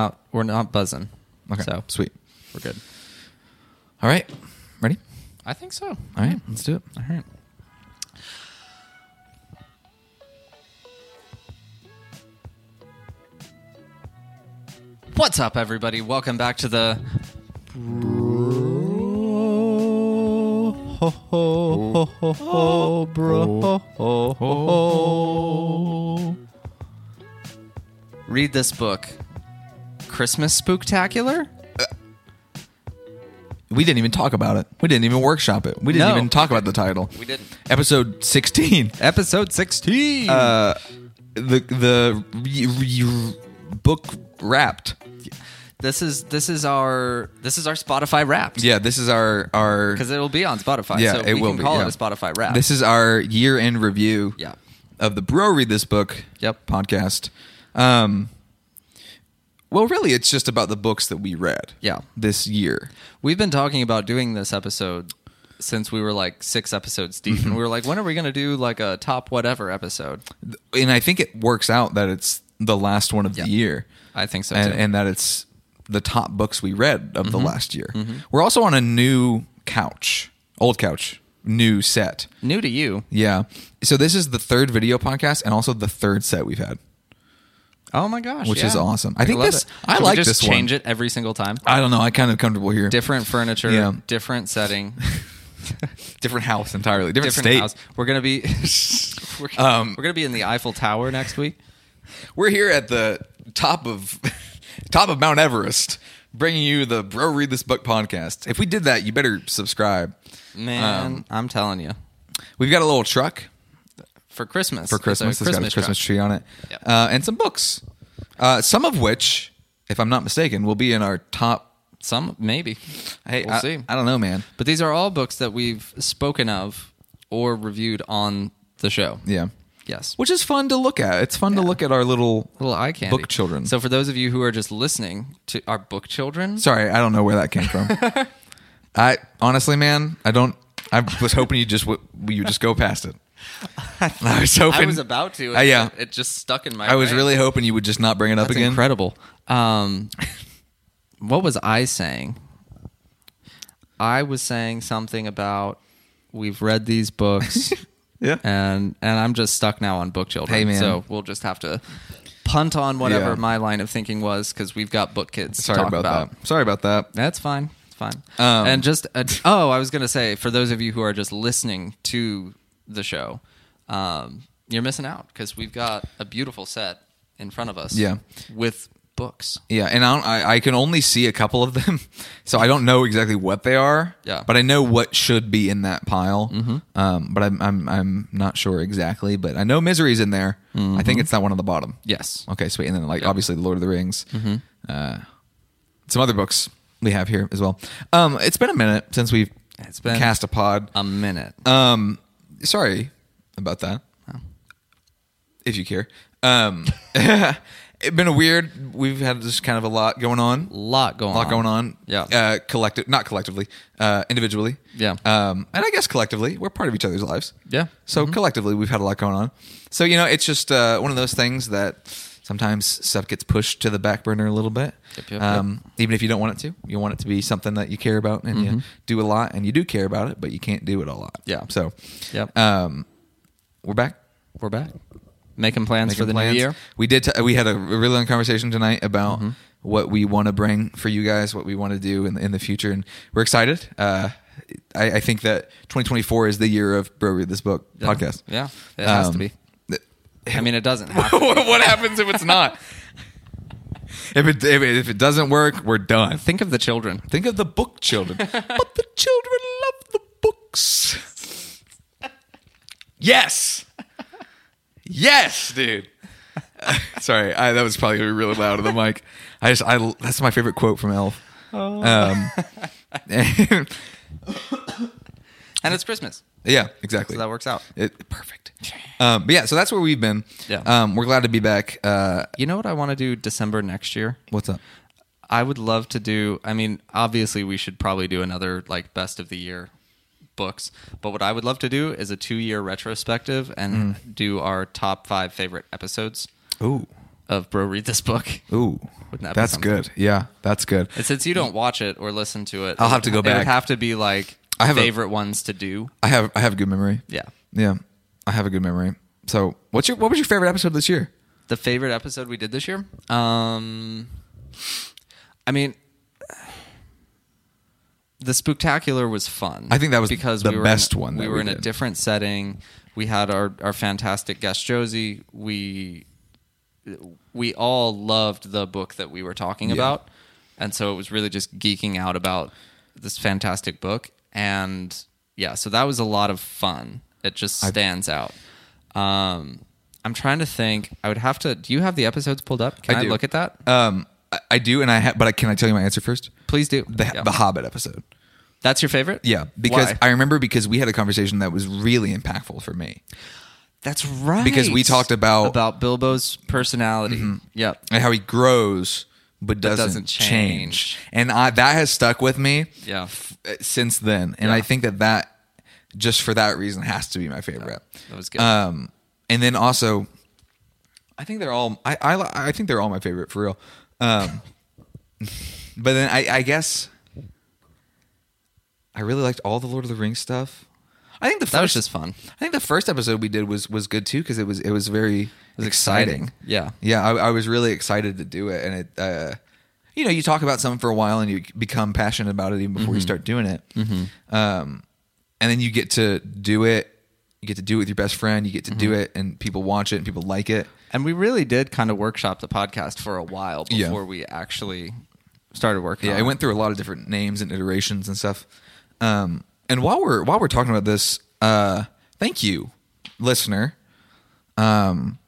not, we're not buzzing. Okay, So sweet. we're good. All right, ready? I think so. All right, let's do it. All right. What's up, everybody? Welcome back to the. Read this book. Christmas Spooktacular? We didn't even talk about it. We didn't even workshop it. We didn't No, even talk about the title. We didn't. Episode sixteen. Episode 16. Uh, the the re- re- book wrapped. this is this is our this is our Spotify Wrapped. Yeah, this is our our. because it'll be on Spotify. Yeah, so it we will can be, call yeah. it a Spotify Wrap. This is our year end review. yeah, Of the Bro Read This Book. Yep. Podcast. Um. Well, really, it's just about the books that we read. Yeah. This year. we've been talking about doing this episode since we were like six episodes deep, and we were like, when are we going to do like a top whatever episode? and I think it works out that it's the last one of Yeah. the year, I think so and, too. and that it's the top books we read of the Mm-hmm. last year. We're also on a new couch, old couch, new set. New to you? Yeah. So this is the third video podcast and also the third set we've had. Oh my gosh, Which yeah. is awesome. I think this- it. I Should like just this one. Change it every single time. I don't know. I kind of comfortable here. Different furniture, Yeah. different setting, different house entirely. Different, different state. house. We're gonna be we're, Um, we're gonna be in the Eiffel Tower next week. We're here at the top of top of Mount Everest, bringing you the Bro Read This Book podcast. If we did that, you better subscribe. Man, Um, I'm telling you, We've got a little truck for Christmas. for Christmas. It's got a Christmas truck. tree on it, Yep. uh, and some books. Uh, some of which, if I'm not mistaken, will be in our top. Some maybe. Hey, we'll I, see. I don't know, man. But these are all books that we've spoken of or reviewed on the show. Yeah, Yes. which is fun to look at. It's fun to look at our little. Little eye candy. Book children. So for those of you who are just listening to our book children, Sorry, I don't know where that came from. I honestly, man, I don't. I was hoping you just you just go past it. I was hoping. I was about to. Uh, yeah. It just stuck in my I was brain. really hoping you would just not bring it up That's again. incredible. Um, what was I saying? I was saying something about we've read these books Yeah. and and I'm just stuck now on book children. Hey, man. So we'll just have to punt on whatever Yeah. my line of thinking was because we've got book kids to Sorry talk about, about. that. Sorry about that. That's fine. It's fine. Um, and just uh, oh, I was gonna say for those of you who are just listening to the show, um, you're missing out because we've got a beautiful set in front of us. Yeah. with books. Yeah, and I, don't, I I can only see a couple of them, so I don't know exactly what they are. Yeah. but I know what should be in that pile. Mm-hmm. Um, but I'm I'm I'm not sure exactly. But I know Misery's in there. I think it's that one on the bottom. Yes. Okay, sweet. And then like obviously the Lord of the Rings. Hmm. Uh, some other books we have here as well. Um, it's been a minute since we've It's been- cast a pod. A minute. Um, sorry about that. If you care. Um, it's been a weird. We've had just kind of a lot going on. lot going on. A lot on. going on. Yeah. Uh, collective, not collectively, uh, individually. Yeah. Um, and I guess collectively, we're part of each other's lives. Yeah. So collectively, we've had a lot going on. So you know, it's just uh, one of those things that sometimes stuff gets pushed to the back burner a little bit. Yep, yep, um, Even if you don't want it to, you want it to be something that you care about and you do a lot, and you do care about it, but you can't do it a lot. Yeah. So, Yep. um, we're back. We're back. Making plans for the plans. new year. We did. T- we had a really long conversation tonight about Mm-hmm. what we want to bring for you guys, what we want to do in, in the future, and we're excited. Uh, I, I think that 2024 is the year of Bro Read This Book Yeah. podcast. Yeah, it has to Um, be. I mean, it doesn't have to. what happens if it's not? if it if it, if it doesn't work, we're done. Think of the children. Think of the book children, but the children love the books. Yes, yes, dude. sorry, I, that was probably gonna be really loud in the mic. I just I that's my favorite quote from Elf. Um, And it's Christmas, yeah, exactly. so that works out. It, perfect. Um, but yeah, so that's where we've been. Yeah. Um, we're glad to be back. Uh, You know what I want to do December next year? what's up? I would love to do. I mean, obviously, we should probably do another like best of the year books. But what I would love to do is a two year retrospective and do our top five favorite episodes Ooh. of Bro Read This Book. Ooh, Wouldn't that that's good. Yeah, that's good. And since you don't watch it or listen to it, I'll it have to go It would back. have to be like I have a- favorite ones to do. I have I have a good memory. Yeah. Yeah, I have a good memory. So, what's your what was your favorite episode this year? The favorite episode we did this year? Um, I mean, the Spooktacular was fun. I think that was because the we were best in, one We were we in a different setting. We had our our fantastic guest Josie. We we all loved the book that we were talking Yeah. about, and so it was really just geeking out about this fantastic book. And yeah, so that was a lot of fun. It just stands out. Um, I'm trying to think. I would have to. Do you have the episodes pulled up? Can I, do. look at that? Um, I, I do, and I ha- but I, can I tell you my answer first? Please do. The Yeah. the Hobbit episode. That's your favorite? Yeah, because Why? I remember because we had a conversation that was really impactful for me. That's right. Because we talked about- about Bilbo's personality. Yep. and how he grows but doesn't, doesn't change. change. And I, that has stuck with me Yeah. f- uh, since then. And Yeah. I think that that just for that reason has to be my favorite. That was good. Um, and then also, I think they're all. I I, I think they're all my favorite for real. Um, but then I, I guess I really liked all the Lord of the Rings stuff. I think the first, that was just fun. I think the first episode we did was was good too because it was it was very was exciting. Yeah. yeah, I, I was really excited to do it, and it, uh, you know, you talk about something for a while and you become passionate about it even before Mm-hmm. you start doing it, um, and then you get to do it. You get to do it with your best friend. You get to Mm-hmm. do it, and people watch it, and people like it. And we really did kind of workshop the podcast for a while Yeah. before we actually started working Yeah, on it went through a lot of different names and iterations and stuff. Um, and while we're while we're talking about this, uh, thank you, listener. Um,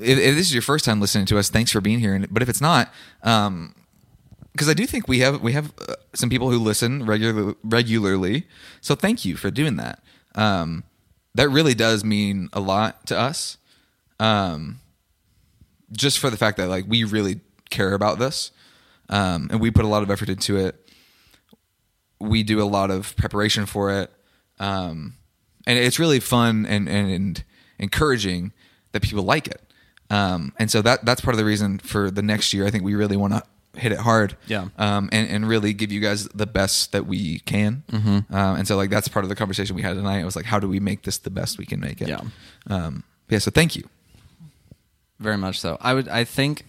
if, if this is your first time listening to us, thanks for being here. And but if it's not, um, because I do think we have we have uh, some people who listen regular, regularly, so thank you for doing that. Um, that really does mean a lot to us. Um, just for the fact that like we really care about this, um, and we put a lot of effort into it. We do a lot of preparation for it, um, and it's really fun and, and and encouraging that people like it. Um, and so that that's part of the reason for the next year. I think we really want to hit it hard, Yeah. um, and and really give you guys the best that we can. Mm-hmm. Um, and so like that's part of the conversation we had tonight. It was like, how do we make this the best we can make it? Yeah. Um, yeah. So thank you. Very much so. I would. I think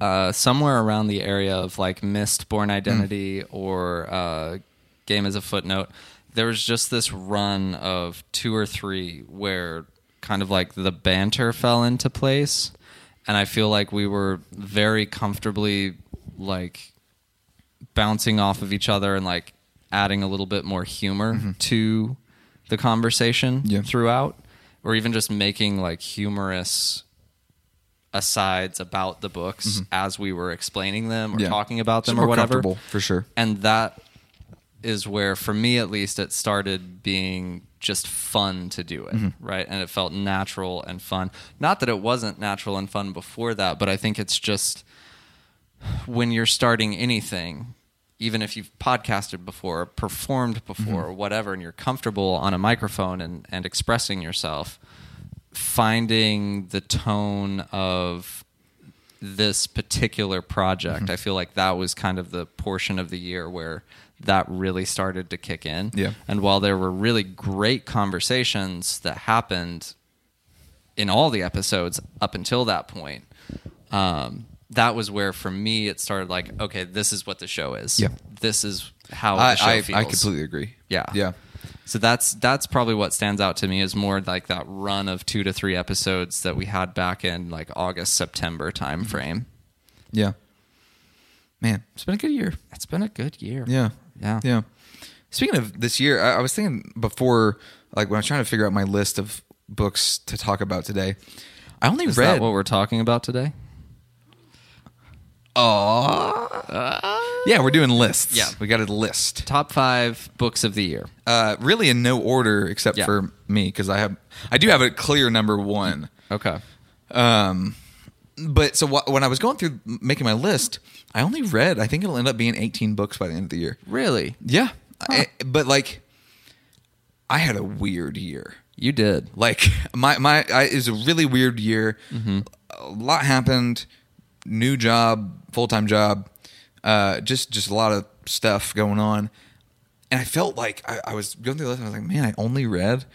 uh, somewhere around the area of like missed Born Identity or uh, Game as a Footnote, there was just this run of two or three where kind of like the banter fell into place, and I feel like we were very comfortably like bouncing off of each other and like adding a little bit more humor mm-hmm. to the conversation Yeah. throughout or even just making like humorous asides about the books mm-hmm. as we were explaining them or Yeah. talking about them or whatever comfortable, for sure. and that is where for me at least it started being just fun to do it mm-hmm. right? And it felt natural and fun. Not that it wasn't natural and fun before that but i think it's just when you're starting anything even if you've podcasted before performed before or whatever and you're comfortable on a microphone and, and expressing yourself finding the tone of this particular project. Mm-hmm. I feel like that was kind of the portion of the year where that really started to kick in. Yeah. And while there were really great conversations that happened in all the episodes up until that point, um, that was where for me it started like, okay, this is what the show is. Yeah. This is how I, I. I completely agree. Yeah. Yeah. So that's that's probably what stands out to me is more like that run of two to three episodes that we had back in like August September time frame. Yeah. Man, it's been a good year. It's been a good year. Yeah. Yeah. Yeah. Speaking of this year, I, I was thinking before, like when I was trying to figure out my list of books to talk about today, I only Is read. that what we're talking about today? Oh Yeah, we're doing lists. Yeah. We got a list. Top five books of the year. Uh, really in no order except Yeah. for me because I have, I do have a clear number one. Okay. Um, but so wh- when I was going through making my list, I only read. I think it'll end up being 18 books by the end of the year. Really? Yeah, I- eh, but like, I had a weird year. You did. Like my my I, it was a really weird year. Mm-hmm. a lot happened. New job, full time job, uh, just just a lot of stuff going on, and I felt like I, I was going through the list. And I was like, man, I only read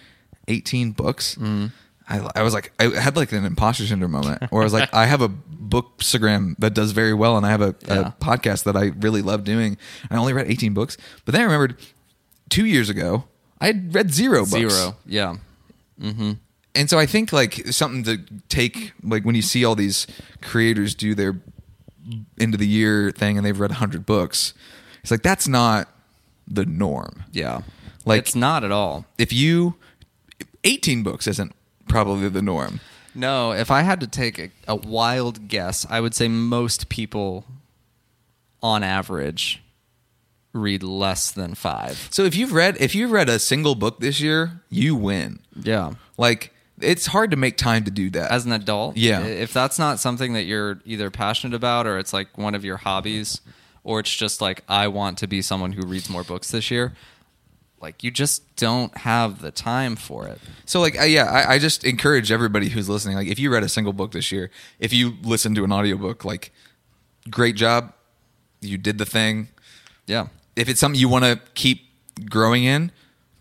eighteen books. Mm-hmm. I, I was like, I had like an imposter syndrome moment where I was like, I have a bookstagram that does very well, and I have a, Yeah. a podcast that I really love doing. I only read 18 books, but then I remembered two years ago I had read zero books. Zero. Yeah. Mm-hmm. And so I think like something to take like when you see all these creators do their end of the year thing and they've read 100 books, it's like that's not the norm. Yeah. Like- it's not at all. If you 18 books isn't probably the norm. No, if I had to take a, a wild guess, I would say most people, on average, read less than five. So if you've read if you've read a single book this year, you win. Yeah. Like it's hard to make time to do that. As an adult, Yeah. If that's not something that you're either passionate about or it's like one of your hobbies, or it's just like I want to be someone who reads more books this year, like you just don't have the time for it. So like I, yeah, I, I just encourage everybody who's listening. Like if you read a single book this year, if you listen to an audiobook, like great job, you did the thing. Yeah. If it's something you want to keep growing in,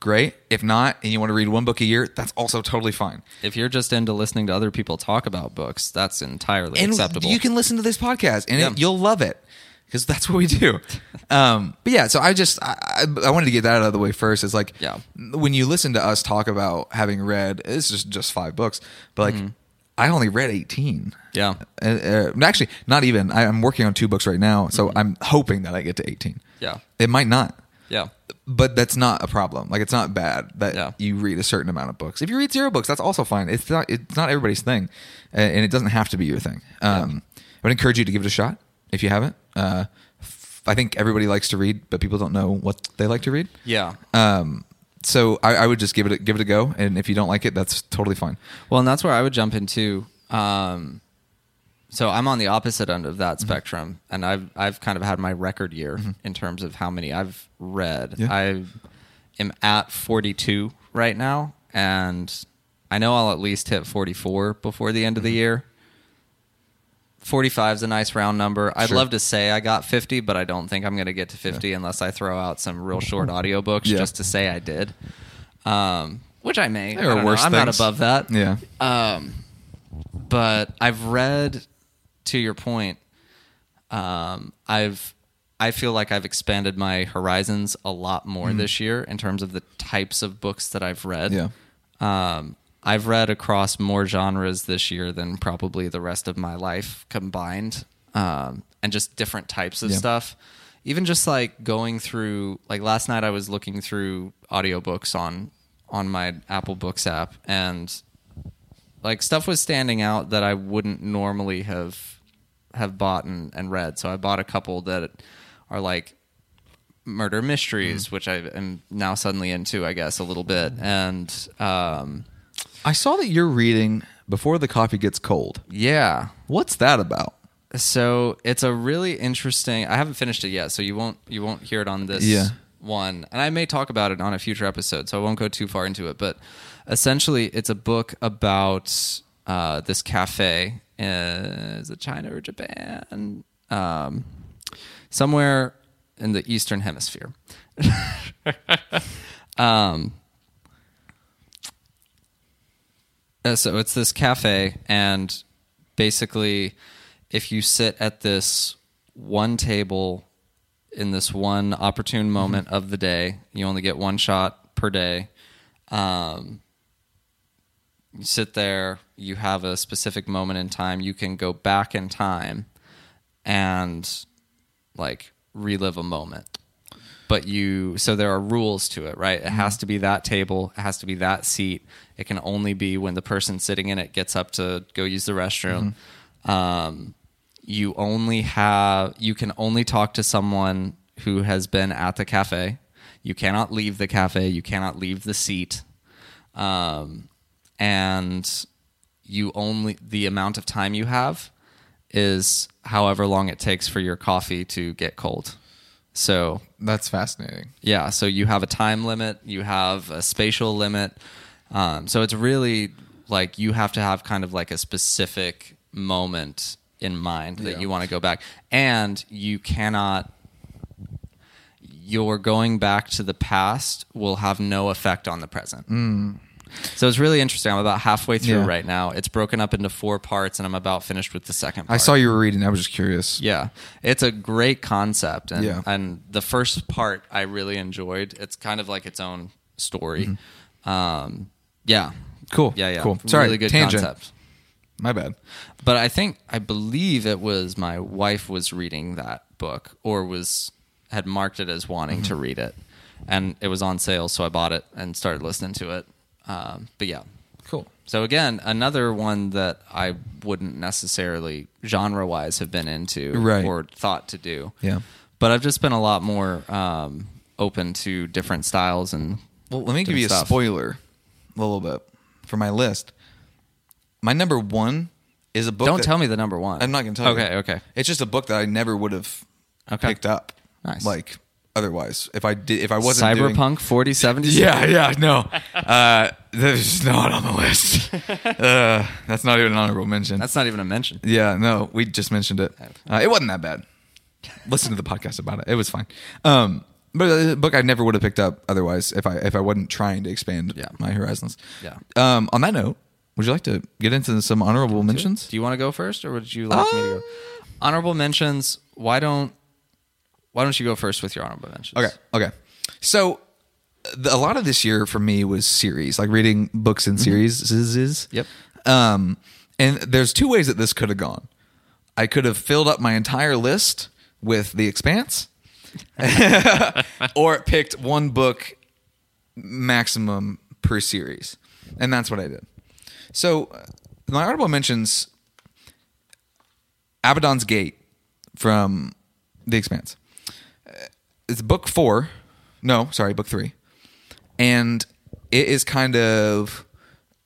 great. If not, and you want to read one book a year, that's also totally fine. If you're just into listening to other people talk about books, that's entirely And acceptable. you can listen to this podcast, and Yeah. it, you'll love it because that's what we do. um, but yeah, so I just I, I, wanted to get that out of the way first. It's like Yeah. when you listen to us talk about having read, it's just just five books, but like Mm-hmm. I only read eighteen. yeah. Uh, uh, actually, not even. I, I'm working on two books right now, so I'm hoping that I get to 18. Mm-hmm. Yeah. It might not, Yeah. but that's not a problem. Like it's not bad that Yeah. you read a certain amount of books. If you read zero books, that's also fine. It's not. It's not everybody's thing, and it doesn't have to be your thing. Um, I would encourage you to give it a shot if you haven't. Uh, f- I think everybody likes to read, but people don't know what they like to read. Yeah. Um, so I, I would just give it a, give it a go, and if you don't like it, that's totally fine. Well, and that's where I would jump into. Um, so I'm on the opposite end of that Mm-hmm. spectrum, and I've I've kind of had my record year in terms of how many I've read. Yeah. I am at 42 right now, and I know I'll at least hit 44 before the end of the Mm-hmm. year. 45 is a nice round number. I'd Sure. love to say I got 50, but I don't think I'm going to get to 50 unless I throw out some real short audiobooks Yeah. just to say I did. Um, which I may. There I are know. worse I'm not above that. Yeah. Um, but I've read, to your point, um, I've I feel like I've expanded my horizons a lot more this year in terms of the types of books that I've read. Yeah. Um, I've read across more genres this year than probably the rest of my life combined, um, and just different types of Yeah. stuff. Even just like going through, like last night, I was looking through audiobooks on on my Apple Books app, and like stuff was standing out that I wouldn't normally have have bought and, and read. So I bought a couple that are like murder mysteries, which I am now suddenly into, I guess, a little bit. And um, I saw that you're reading before the coffee gets cold. yeah, What's that about? so it's a really interesting. I haven't finished it yet, so you won't you won't hear it on this Yeah. one, and I may talk about it on a future episode, so I won't go too far into it. But essentially, it's a book about uh, this cafe. Uh, is it China or Japan? Um, somewhere in the Eastern Hemisphere. um, uh, so it's this cafe, and basically, if you sit at this one table in this one opportune moment of the day, you only get one shot per day. Um, you sit there, you have a specific moment in time, you can go back in time and like relive a moment. But you, so there are rules to it, right? It has to be that table, it has to be that seat. It can only be when the person sitting in it gets up to go use the restroom. Um, you only have, you can only talk to someone who has been at the cafe. You cannot leave the cafe, you cannot leave the seat. Um, and you only, the amount of time you have is however long it takes for your coffee to get cold. So That's fascinating. yeah, so you have a time limit, you have a spatial limit. Um, so it's really like you have to have kind of like a specific moment in mind that Yeah. you want to go back, and you cannot. Your going back to the past will have no effect on the present. So it's really interesting. I'm about halfway through. Yeah. right now. It's broken up into four parts, and I'm about finished with the second part. I saw you were reading. I was just curious. Yeah, it's a great concept, and Yeah. and the first part I really enjoyed. It's kind of like its own story. Um, yeah, Mm-hmm. Cool. yeah, yeah. Cool. Sorry, really good tangent. concept. My bad. But I think I believe it was my wife was reading that book or was had marked it as wanting Mm-hmm. to read it, and it was on sale, so I bought it and started listening to it. Um, but yeah, Cool. so again, another one that I wouldn't necessarily genre wise have been into Right. or thought to do. Yeah. But I've just been a lot more um, open to different styles and Well, let me give you a spoiler a little bit for my list. My number one is a book. Don't that- tell me the number one. I'm not going to tell you. Okay, okay. It's just a book that I never would have Okay. picked up. Nice. Like otherwise, if I did, if I wasn't doing- Cyberpunk 4070. Yeah, yeah, no. Uh, that's not on the list. Uh, that's not even an honorable mention. That's not even a mention. yeah, no, we just mentioned it. Uh, it wasn't that bad. Listen to the podcast about it. It was fine. Um, but a book I never would have picked up otherwise if I if I wasn't trying to expand Yeah. my horizons. Yeah. Um, on that note, would you like to get into some honorable mentions? Do you want to go first, or would you like me to Uh, go? Honorable mentions. Why don't Why don't you go first with your honorable mentions? Okay. Okay. So the, a lot of this year for me was series, like reading books in series. Is Yep. Um, and there's two ways that this could have gone. I could have filled up my entire list with The Expanse, or picked one book maximum per series, and that's what I did. So my article mentions Abaddon's Gate from The Expanse it's book four. No, sorry, book three, and it is kind of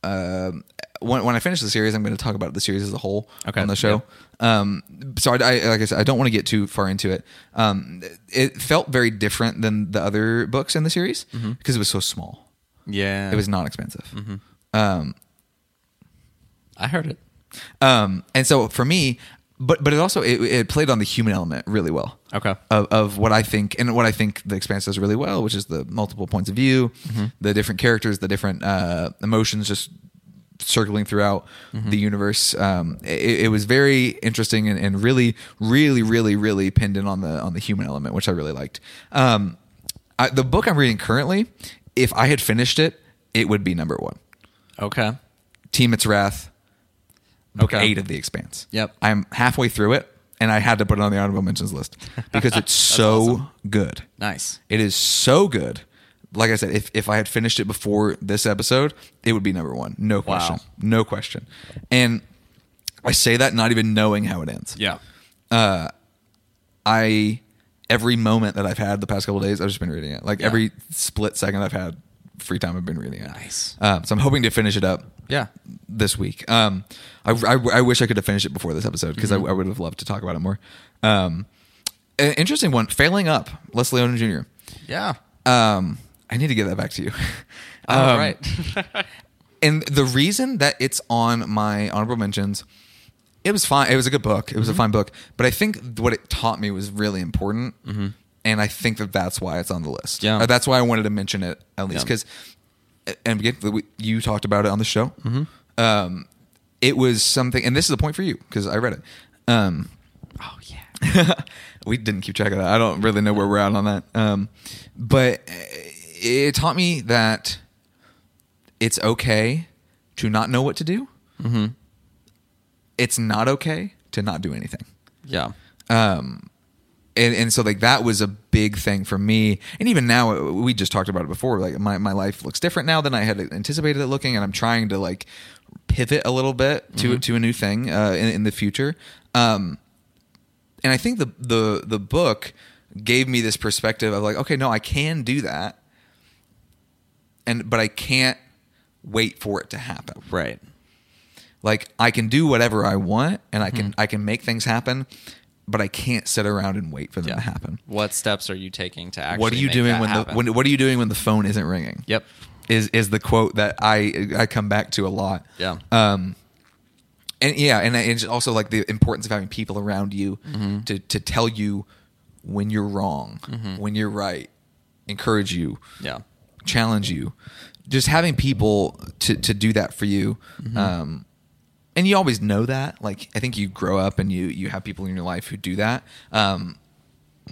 um when when I finish the series, I'm going to talk about the series as a whole Okay, on the show. Um, so I, I, like I said, I don't want to get too far into it. Um, it felt very different than the other books in the series because it was so small. Yeah. It was not expensive. Um, I heard it. um, and so for me, but but it also it, it played on the human element really well. Okay. Of, of what I think and what I think the expanse does really well, which is the multiple points of view, the different characters, the different uh, emotions just circling throughout the universe. Um, it, it was very interesting and, and really, really, really, really pinned in on the on the human element, which I really liked. Um, I, the book I'm reading currently, if I had finished it, it would be number one. Okay. Tiamat's Wrath, book Okay. eight of The Expanse. Yep. I'm halfway through it, and I had to put it on the honorable mentions list because it's so awesome. good. Nice. It is so good. Like I said, if, if I had finished it before this episode, it would be number one. No question. Wow. No question. And I say that not even knowing how it ends. Yeah. Uh, I every moment that I've had the past couple of days, I've just been reading it. Like every split second I've had free time, I've been reading it. Nice. Um, so I'm hoping to finish it up Yeah. this week. Um, I, I, I wish I could have finished it before this episode because I, I would have loved to talk about it more. Um, interesting one, failing up, Leslie Odom Jr. Yeah. Um, I need to get that back to you. All Um, right. And the reason that it's on my honorable mentions, it was fine. It was a good book. It was a fine book. But I think what it taught me was really important. And I think that that's why it's on the list. Yeah. Uh, That's why I wanted to mention it at least Yeah. Because, and again, you talked about it on the show. Um, it was something, and this is a point for you because I read it. Um, oh yeah. we didn't keep track of that. I don't really know where we're at on that. Um, but it taught me that it's okay to not know what to do. Mm-hmm. It's not okay to not do anything. Yeah. Um, and, and so like that was a big thing for me. And even now, we just talked about it before. Like my, my life looks different now than I had anticipated it looking, and I'm trying to like pivot a little bit to to a new thing uh, in, in the future. Um, and I think the the the book gave me this perspective of like, okay, no, I can do that, and but I can't wait for it to happen. Right. Like I can do whatever I want, and I can Hmm. I can make things happen, but I can't sit around and wait for them Yeah. to happen. What steps are you taking to actually? what are you doing when happen? the when, what are you doing when the phone isn't ringing? Yep. Is is the quote that I I come back to a lot. Yeah. Um, and yeah, and it's also like the importance of having people around you to to tell you when you're wrong, when you're right, encourage you, Yeah. challenge you. Just having people to to do that for you. Um, and you always know that. Like I think you grow up and you you have people in your life who do that. Um,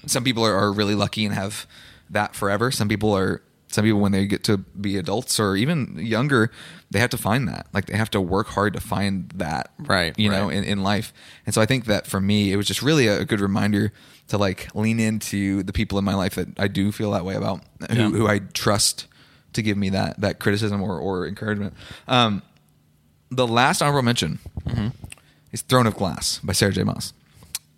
some people are, are really lucky and have that forever. Some people are some people when they get to be adults or even younger, they have to find that. Like they have to work hard to find that. Right, You know, in, in life. And so I think that for me, it was just really a, good reminder to like lean into the people in my life that I do feel that way about, who, Yeah. who I trust to give me that that criticism or, or encouragement. Um, the last honorable mention Mm-hmm. is Throne of Glass by Sarah J. Maas.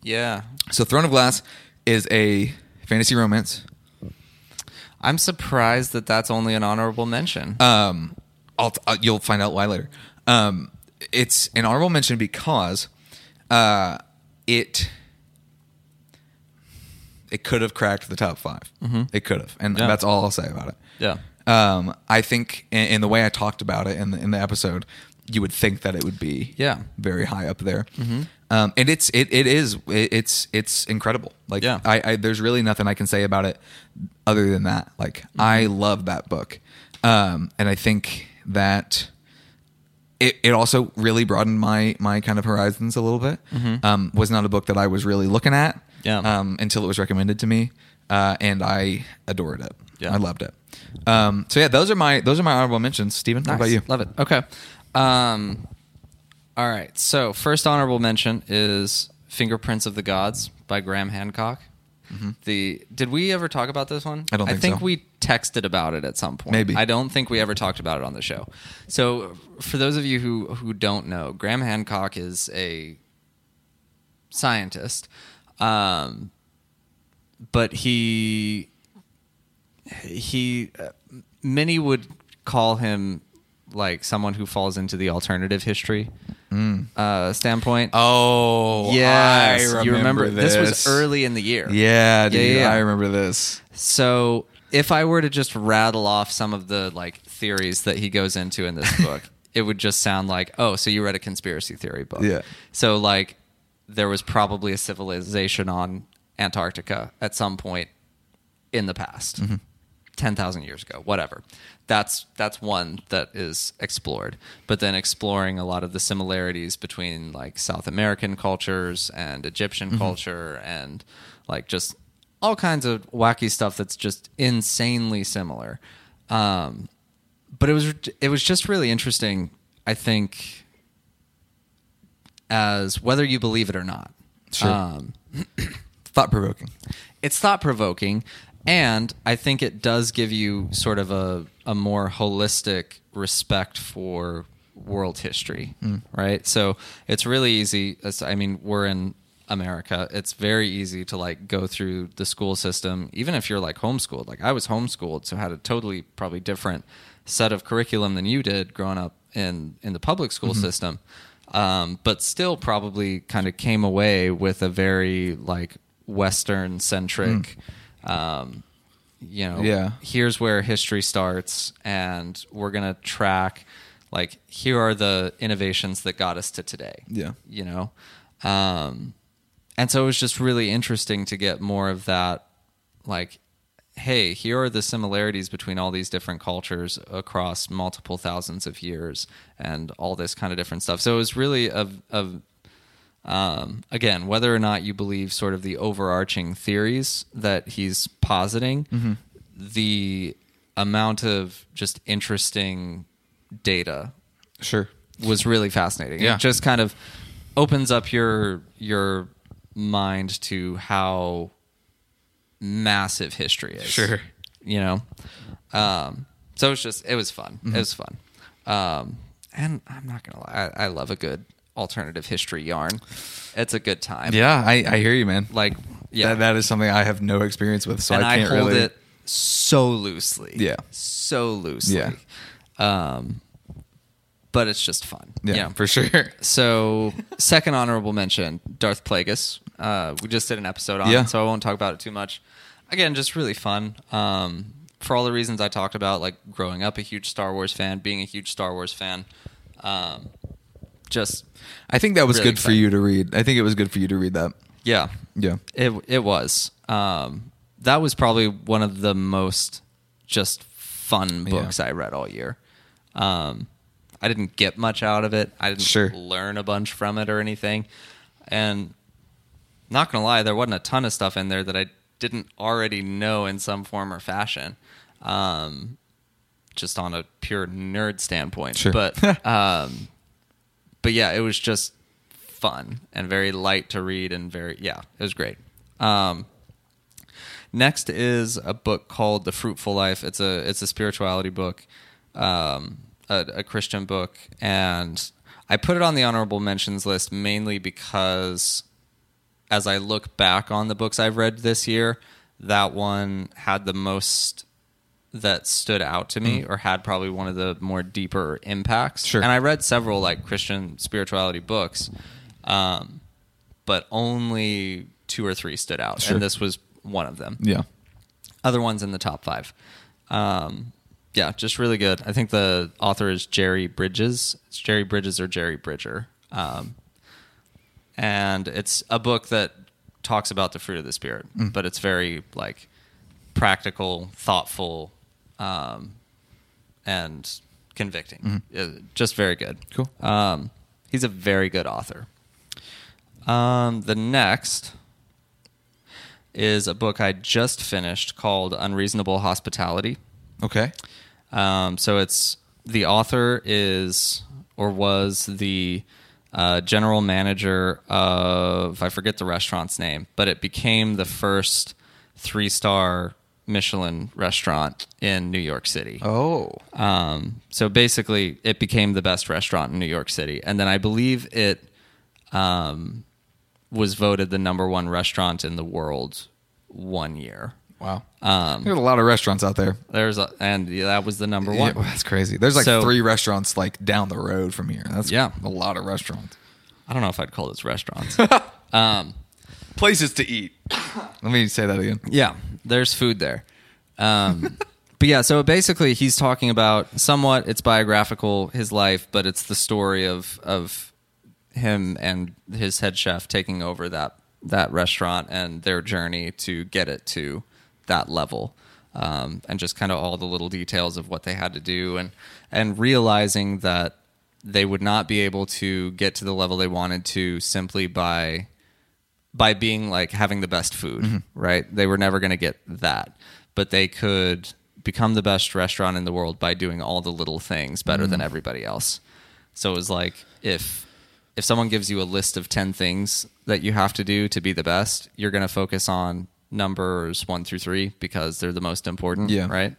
Yeah. So Throne of Glass is a fantasy romance. I'm surprised that that's only an honorable mention. Um, I'll, uh, you'll find out why later. Um, it's an honorable mention because uh, it it could have cracked the top 5 It could have, and Mm-hmm. Yeah. that's all I'll say about it. yeah. Um, I think in, in the way I talked about it in the, in the episode, you would think that it would be Yeah. Mm-hmm. very high up there. Um, and it's it, it is it, it's it's incredible. Like Yeah. I, I there's really nothing I can say about it other than that. Like I Mm-hmm. love that book, um, and I think that it, it also really broadened my my kind of horizons a little bit. Um, was not a book that I was really looking at Mm-hmm. Yeah. um, until it was recommended to me, uh, and I adored it. Yeah. I loved it. Um, so yeah, those are my those are my honorable mentions. Stephen, how about you? Love it. Okay. Um, all right. So first honorable mention is "Fingerprints of the Gods" by Graham Hancock. The did we ever talk about this one? Mm-hmm. I don't Think I think think so. we texted about it at some point. Maybe. I don't think we ever talked about it on the show. So for those of you who who don't know, Graham Hancock is a scientist, um, but he he uh, many would call him like someone who falls into the alternative history uh, standpoint. Mm. Oh, yeah, I you remember this. this was early in the year. Yeah, dude, yeah, yeah. I remember this. So if I were to just rattle off some of the like theories that he goes into in this book, it would just sound like, oh, so you read a conspiracy theory book. Yeah. So like there was probably a civilization on Antarctica at some point in the past. 10,000 years ago, whatever. That's that's one that is explored. But then exploring a lot of the similarities between like South American cultures and Egyptian culture and like just all kinds of wacky stuff that's just insanely similar. Um, but it was it was just really interesting, I think as whether you believe it or not. Sure. Um, Thought provoking. it's thought provoking and i think it does give you sort of a, a more holistic respect for world history mm. right? So it's really easy it's, i mean we're in america. It's very easy to like go through the school system even if you're like homeschooled. Like i was homeschooled so had a totally probably different set of curriculum than you did growing up in in the public school mm-hmm. system. Um, but still probably kind of came away with a very like western centric mm. Um, you know Yeah. here's where history starts and we're going to track like here are the innovations that got us to today Yeah. you know um, and so it was just really interesting to get more of that like hey here are the similarities between all these different cultures across multiple thousands of years and all this kind of different stuff so it was really of of um, again, whether or not you believe sort of the overarching theories that he's positing, the amount of just interesting data Sure. was really fascinating. Yeah. It just kind of opens up your your mind to how massive history is. Sure. You know? Um, so it was just it was fun. Mm-hmm. It was fun. Um, and I'm not gonna lie, I, I love a good alternative history yarn. It's a good time. Yeah, I, I hear you, man. Like yeah. That, that is something I have no experience with, so and I I, can't hold really. it so loosely. Yeah. So loosely. Yeah. Um but it's just fun. Yeah, You know? for sure. So, second honorable mention, Darth Plagueis. Uh, we just did an episode on Yeah. it, so I won't talk about it too much. Again, just really fun. Um, for all the reasons I talked about, like growing up a huge Star Wars fan, being a huge Star Wars fan, um, just I think that was Really good for you to read. I think it was good for you to read that. yeah, Yeah. It it was. Um, that was probably one of the most just fun books I read all year. Um, I didn't get much out of it. I didn't Sure. learn a bunch from it or anything. And not gonna lie, there wasn't a ton of stuff in there that I didn't already know in some form or fashion. Um, just on a pure nerd standpoint. Sure. But um, but yeah, it was just fun and very light to read and very yeah, it was great. Um, next is a book called The Fruitful Life. It's a it's a spirituality book, um, a, a Christian book, and I put it on the honorable mentions list mainly because as I look back on the books I've read this year, that one had the most that stood out to me or had probably one of the more deeper impacts. Sure. And I read several like Christian spirituality books, um, but only two or three stood out. Sure. And this was one of them. Yeah. Other ones in the top five. Um, yeah, just really good. I think the author is Jerry Bridges. It's Jerry Bridges or Jerry Bridger. Um, and it's a book that talks about the fruit of the spirit, Mm. but it's very like practical, thoughtful, um, and convicting. Uh, Just very good. Mm-hmm. Cool. Um, he's a very good author. Um, the next is a book I just finished called Unreasonable Hospitality. Okay. Um, so it's the author is or was the uh, general manager of I forget the restaurant's name, but it became the first three star Michelin restaurant in New York City. Oh. Um, so basically, it became the best restaurant in New York City, and then I believe it um, was voted the number one restaurant in the world one year. Wow. Um, There's a lot of restaurants out there. there's a, and yeah, that was the number one. well, that's crazy. There's like So- three restaurants like down the road from here. That's Yeah. a lot of restaurants. I don't know if I'd call this restaurants. um, Places to eat. Let me say that again. yeah, there's food there. Um, but yeah, so basically, he's talking about somewhat. It's biographical, his life, but it's the story of of him and his head chef taking over that that restaurant and their journey to get it to that level. Um, and just kind of all the little details of what they had to do and and realizing that they would not be able to get to the level they wanted to simply by by being like having the best food, right? They were never going to get that, but they could become the best restaurant in the world by doing all the little things better than everybody else. So it was like if if someone gives you a list of 10 things that you have to do to be the best, you're going to focus on numbers 1 through 3 because they're the most important, Yeah. right?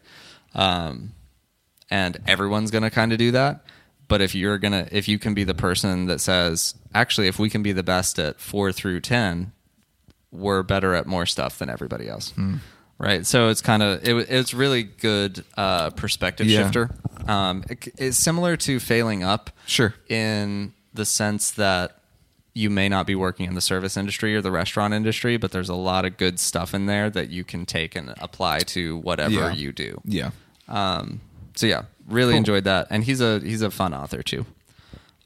Um and everyone's going to kind of do that. But if you're going to if you can be the person that says, actually if we can be the best at 4 through 10, we're better at more stuff than everybody else. Hmm. Right. So it's kind of it, it's really good uh, perspective Yeah. shifter. Um, it, it's similar to failing up. Sure. In the sense that you may not be working in the service industry or the restaurant industry, but there's a lot of good stuff in there that you can take and apply to whatever Yeah. you do. Yeah. Um, so yeah, really Cool. enjoyed that, and he's a he's a fun author too.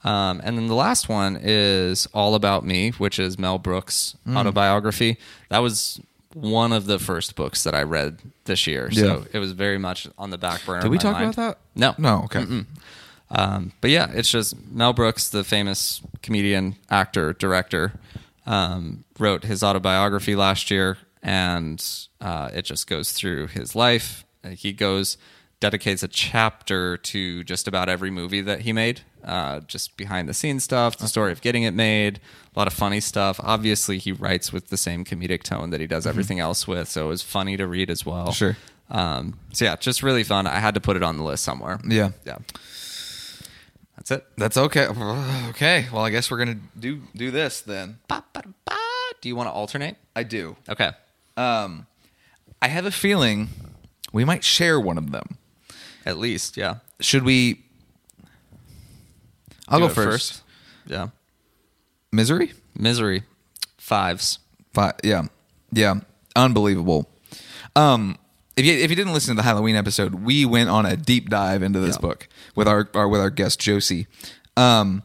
Um, and then the last one is All About Me, which is Mel Brooks' Mm. autobiography. That was one of the first books that I read this year, Yeah. so it was very much on the back burner. Did we talk mind. about that? No, No. Okay. um, but yeah, it's just Mel Brooks, the famous comedian, actor, director, um, wrote his autobiography last year, and uh, it just goes through his life. He goes dedicates a chapter to just about every movie that he made, uh, just behind the scenes stuff, the story of getting it made, a lot of funny stuff. Obviously, he writes with the same comedic tone that he does everything else with, so it was funny to read as well. Sure. Um, so yeah, just really fun. I had to put it on the list somewhere. Yeah. Yeah. That's it. That's okay. Okay. Well, I guess we're gonna do do this then. Ba-ba-da-ba. Do you want to alternate? I do. Okay. Um, I have a feeling we might share one of them. At least, yeah. Should we? I'll Do go it first. Yeah. Misery. Misery. Fives. Fi yeah, yeah, unbelievable. Um, if you if you didn't listen to the Halloween episode, we went on a deep dive into this Yeah. book with our, our with our guest Josie. Um,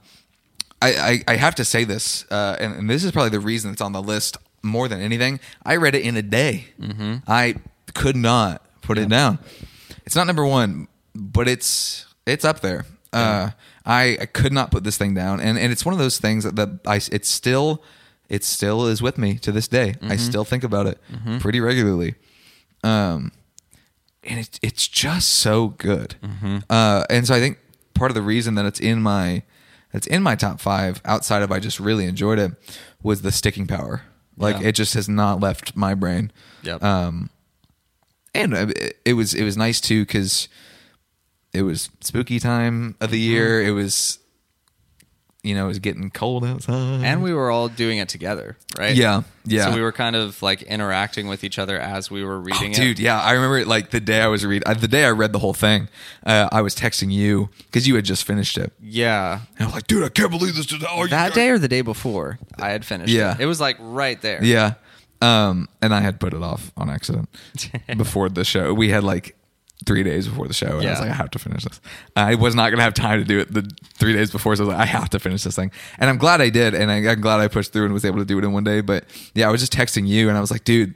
I, I, I have to say this, uh, and, and this is probably the reason it's on the list more than anything. I read it in a day. Mm-hmm. I could not put it down. It's not number one, but it's it's up there. Uh, I, I could not put this thing down, and, and it's one of those things that, that I it's still it still is with me to this day. I still think about it pretty regularly. Um, and it, it's just so good. Uh, and so I think part of the reason that it's in my it's in my top five, outside of I just really enjoyed it, was the sticking power. Like Yeah. it just has not left my brain. Yep. Um, and uh, it, it was it was nice too because it was spooky time of the Mm-hmm. year. It was, you know, it was getting cold outside, and we were all doing it together, right? Yeah, yeah. So we were kind of like interacting with each other as we were Oh, reading it. dude, yeah, I remember it like the day I was read uh, the day I read the whole thing. Uh, I was texting you because you had just finished it, Yeah. and I was like, "Dude, I can't believe this is you That day or the day before, I had finished. Yeah. it. it was like right there. Yeah, um, and I had put it off on accident before the show. We had like three days before the show, and I was like, I have to finish this. I was not gonna have time to do it the three days before, so I was like, I have to finish this thing. And I'm glad I did, and I, I'm glad I pushed through and was able to do it in one day. But yeah, I was just texting you, and I was like, dude,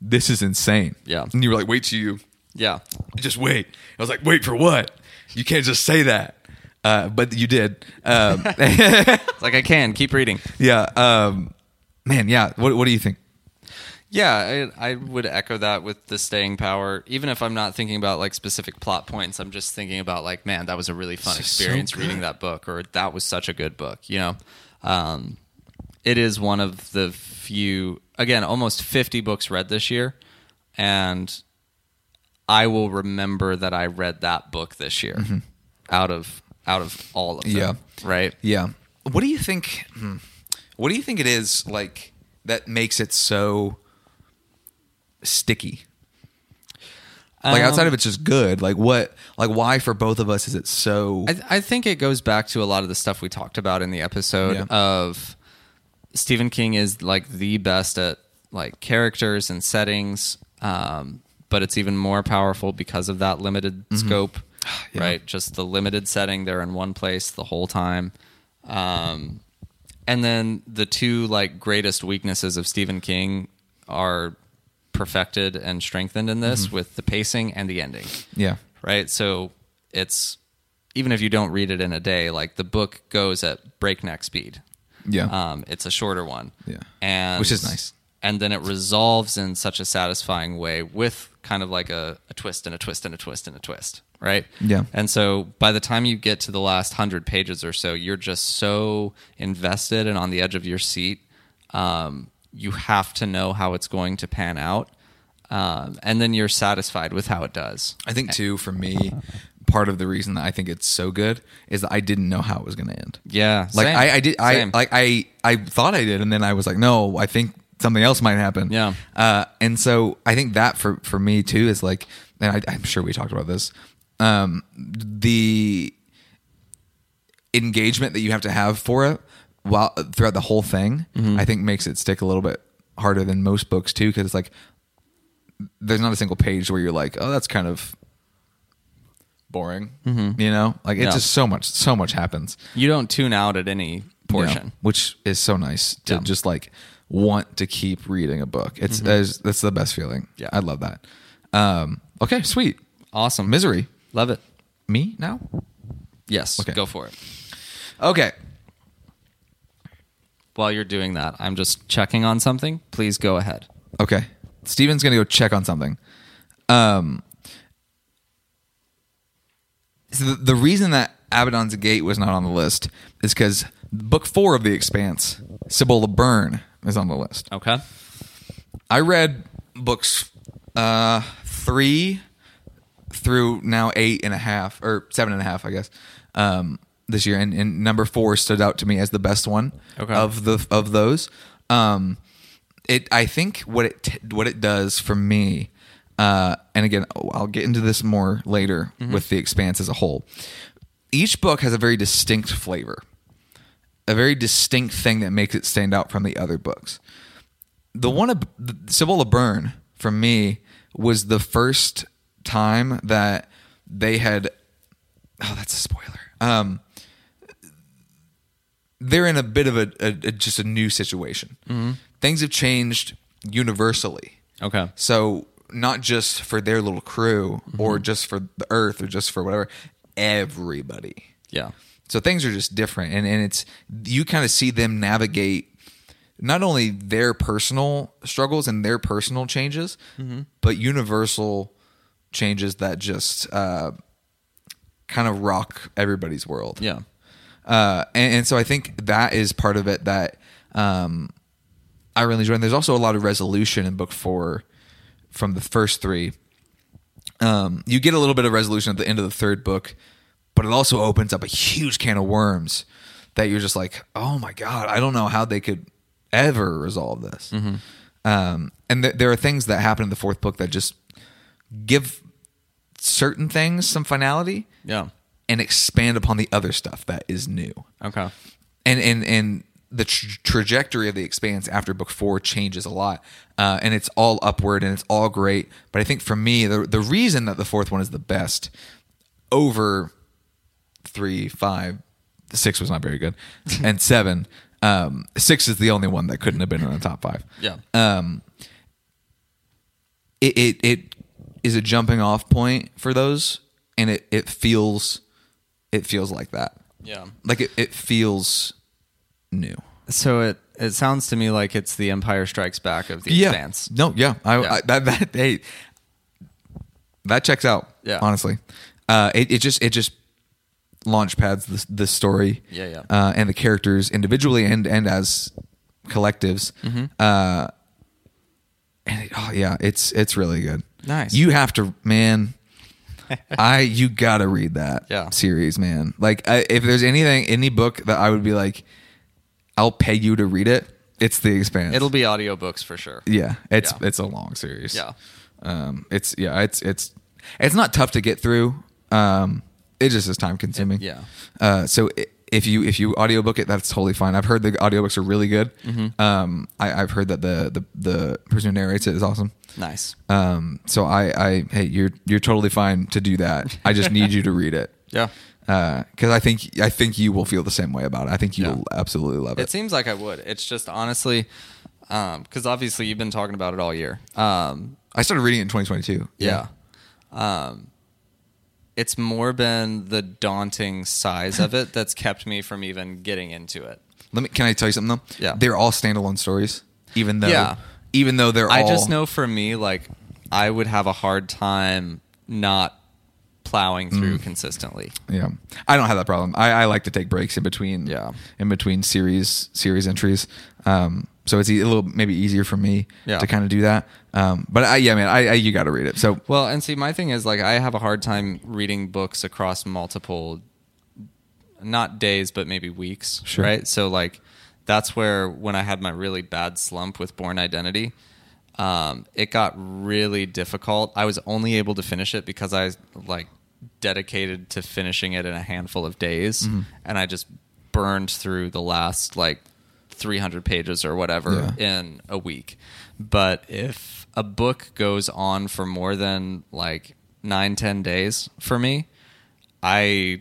this is insane. Yeah. and you were like, wait till you Yeah. just wait. I was like, wait for what? You can't just say that. Uh, but you did. Um, It's like I can keep reading. yeah. Um, man, yeah. What, what do you think? Yeah, I, I would echo that with the staying power. Even if I'm not thinking about like specific plot points, I'm just thinking about like, man, that was a really fun This is so experience reading that book, or that was such a good book. You know, um, it is one of the few, again, almost 50 books read this year, and I will remember that I read that book this year out of out of all of them. Mm-hmm. Yeah. right. Yeah. What do you think? hmm, What do you think it is like that makes it so sticky? Like outside of it's just good. Like what? Like why for both of us is it so? I, I think it goes back to a lot of the stuff we talked about in the episode Yeah. of Stephen King is like the best at like characters and settings, um, but it's even more powerful because of that limited scope, Mm-hmm. Yeah. right? Just the limited setting. They're in one place the whole time. Um, and then the two like greatest weaknesses of Stephen King are perfected and strengthened in this Mm-hmm. with the pacing and the ending yeah. right? So it's even if you don't read it in a day, like the book goes at breakneck speed. Yeah. Um, it's a shorter one. Yeah. And Which is nice. And then it resolves in such a satisfying way with kind of like a, a twist and a twist and a twist and a twist. Right. Yeah. And so by the time you get to the last hundred pages or so, you're just so invested and on the edge of your seat. Um, you have to know how it's going to pan out. Um, and then you're satisfied with how it does. I think too for me, part of the reason that I think it's so good is that I didn't know how it was going to end. Yeah, Like same. I, I did, I Same. like I, I thought I did, and then I was like, no, I think something else might happen. Yeah. Uh, and so I think that for for me too is like, and I, I'm sure we talked about this, um, the engagement that you have to have for it while throughout the whole thing, Mm-hmm. I think makes it stick a little bit harder than most books too, because it's like there's not a single page where you're like, oh, that's kind of boring. You know, like it's Mm-hmm. Yeah. just so much, so much happens. you don't tune out at any portion. Which is so nice to Yeah. Mm-hmm. just like want to keep reading a book. It's there's- that's the best feeling. Yeah. I love that. Um, okay, sweet. Awesome. Misery. Love it. Me now. Yes. Okay. Go for it. Okay. While you're doing that, I'm just checking on something. Please go ahead. Okay. Steven's gonna go check on something. Um. So the, the reason that Abaddon's Gate was not on the list is because book four of The Expanse, Cibola Burn, is on the list. Okay. I read books uh, three through now eight and a half or seven and a half, I guess, um, this year, and, and number four stood out to me as the best one Okay. of the of those. Um, it, I think what it t- what it does for me, uh, and again, I'll get into this more later with the Expanse as a whole. Each book has a very distinct flavor, a very distinct thing that makes it stand out from the other books the one of the Cibola Burn for me was the first time that they had oh that's a spoiler um they're in a bit of a, a, a just a new situation. Mm-hmm. Things have changed universally. Okay. So not just for their little crew or mm-hmm. just for the Earth or just for whatever, everybody. Yeah. So things are just different, and and it's you kind of see them navigate not only their personal struggles and their personal changes, mm-hmm. but universal changes that just uh, kind of rock everybody's world. Yeah. Uh, and, and so I think that is part of it that um, I really enjoy. And there's also a lot of resolution in book four from the first three. Um, you get a little bit of resolution at the end of the third book, but it also opens up a huge can of worms that you're just like, oh my god, I don't know how they could ever resolve this. Um, and th- there are things that happen in the fourth book that just give certain things some finality Yeah. And expand upon the other stuff that is new. Okay. And and and the tra- trajectory of the expanse after book four changes a lot, uh, and it's all upward and it's all great. But I think for me, the the reason that the fourth one is the best over three, five, six was not very good, and seven. Um, six is the only one that couldn't have been in the top five Yeah. um, it, it it is a jumping off point for those, and it it feels it feels like that. yeah. Like it, it feels new. So it it sounds to me like it's the Empire Strikes Back of the Expanse. No, yeah. I, Yeah. I that that hey, that checks out. Yeah. honestly, uh, it it just it just launch pads the the story. Yeah, yeah. uh, and the characters individually and and as collectives. Mm-hmm. Uh, and it, oh yeah, it's it's really good. Nice. You have to, man. I you gotta read that Yeah. series, man. Like, I, if there's anything, any book that I would be like, I'll pay you to read it. It's The Expanse. It'll be audiobooks for sure. Yeah, it's Yeah. it's a long series. Yeah. um, it's yeah, it's it's it's not tough to get through. Um, it just is time consuming. Yeah. Uh, so i- if you if you audiobook it, that's totally fine. I've heard the audiobooks are really good. Mm-hmm. Um, I, I've heard that the the the person who narrates it is awesome. Nice. Um, so I I hey you're you're totally fine to do that. I just need you to read it. Yeah. because I think I think you will feel the same way about it. I think you Yeah. will absolutely love it. It seems like I would. It's just honestly, because obviously you've been talking about it all year. Um, I started reading it in 2022. yeah. Um, it's more been the daunting size of it that's kept me from even getting into it. Let me. Can I tell you something though? Yeah. they're all standalone stories. Even though, Yeah. even though they're all I all. just know for me, like, I would have a hard time not plowing through Mm. consistently. Yeah, I don't have that problem. I, I like to take breaks in between. Yeah. in between series series entries. Um, so it's a little maybe easier for me Yeah. to kind of do that. Um, but I, yeah, man, I, I you got to read it. So Well, and see, my thing is like I have a hard time reading books across multiple, not days, but maybe weeks. Sure. Right. So like, that's where when I had my really bad slump with Bourne Identity, um, it got really difficult. I was only able to finish it because I like dedicated to finishing it in a handful of days, Mm-hmm. and I just burned through the last like 300 pages or whatever Yeah. in a week. But if a book goes on for more than like nine, ten days for me, I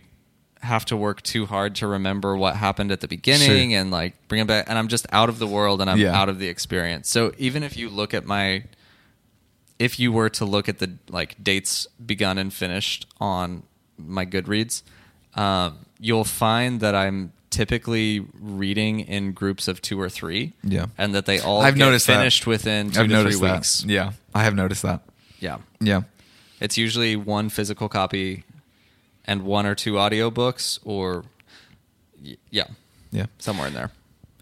have to work too hard to remember what happened at the beginning Sure. and like bring it back. And I'm just out of the world and I'm Yeah. out of the experience. So even if you look at my, if you were to look at the like dates begun and finished on my Goodreads, um, you'll find that I'm typically reading in groups of two or three. Yeah. and that they all I've noticed that. finished within 2 I've to noticed three that. weeks. Yeah, I have noticed that. Yeah, Yeah, it's usually one physical copy and one or two audiobooks, or yeah, yeah. somewhere in there.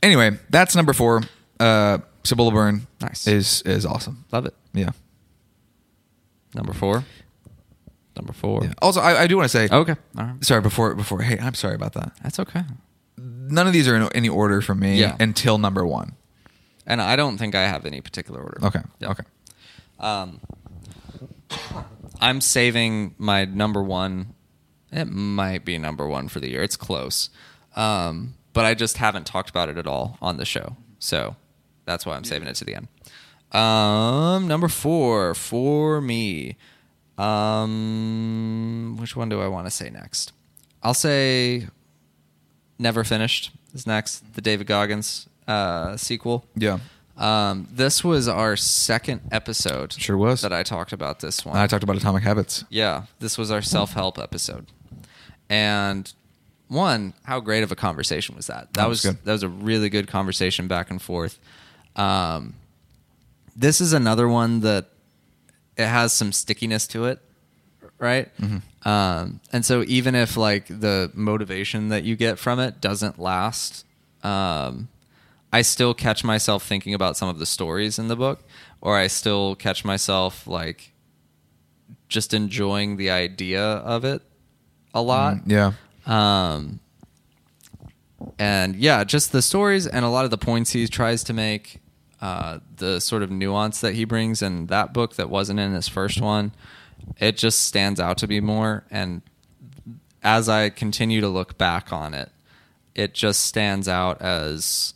Anyway, that's number four. Uh, Cibola Burn Nice. is is awesome. Love it. Yeah. Number four. Number four. yeah. Also, I, I do want to say. Okay. All right. Sorry before before. Hey, I'm sorry about that. That's okay. None of these are in any order for me Yeah. until number one. And I don't think I have any particular order. Okay. Yeah. Okay. Um, I'm saving my number one. It might be number one for the year. It's close. Um, but I just haven't talked about it at all on the show. So that's why I'm saving it to the end. Um, number four for me. Um, which one do I want to say next? I'll say Never Finished is next. The David Goggins uh, sequel. Yeah. Um, this was our second episode. Sure was. that I talked about this one. I talked about Atomic Habits. Yeah, this was our self help episode, and one, how great of a conversation was that? That That was was that was a really good conversation back and forth. Um, this is another one that it has some stickiness to it, right? Um, and so even if like the motivation that you get from it doesn't last, um, I still catch myself thinking about some of the stories in the book, or I still catch myself like just enjoying the idea of it a lot. Yeah. Um, and yeah, just the stories and a lot of the points he tries to make, uh, the sort of nuance that he brings in that book that wasn't in his first one, it just stands out to be more. And as I continue to look back on it, it just stands out as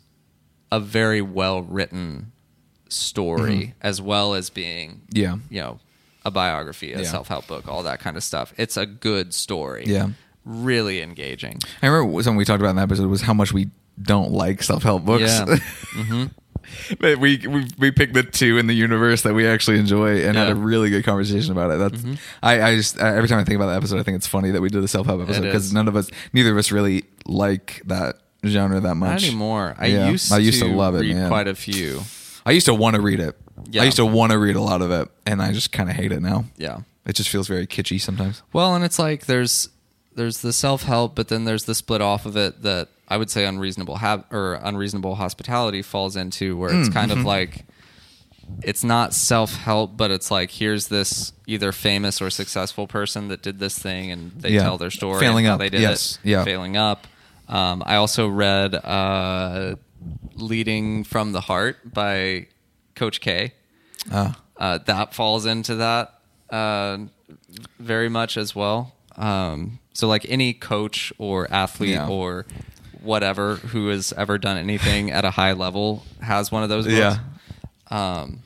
a very well written story, mm-hmm. as well as being Yeah. you know, a biography, a Yeah. self help book, all that kind of stuff. It's a good story. Yeah. Really engaging. I remember something we talked about in that episode was how much we don't like self help books. Yeah. but mm-hmm. We, we we picked the two in the universe that we actually enjoy and had a really good conversation about it. That's mm-hmm. I, I just I, every time I think about that episode, I think it's funny that we did the self help episode because none of us, neither of us, really like that genre that much. Not anymore. I Yeah. used I used to to love it, read man. quite a few. I used to want to read it. Yeah. I used to want to read a lot of it, and I just kind of hate it now. Yeah. It just feels very kitschy sometimes. Well, and it's like there's there's the self help, but then there's the split off of it that I would say unreasonable hab- or unreasonable hospitality falls into, where it's kind of like it's not self help, but it's like here's this either famous or successful person that did this thing, and they Yeah. tell their story, Failing and how up, they did yes, it, yeah. failing up. Um, I also read uh, "Leading from the Heart" by Coach K. Ah. uh, that falls into that uh, very much as well. Um, so, like any coach or athlete Yeah. or whatever who has ever done anything at a high level has one of those books. Yeah. Um,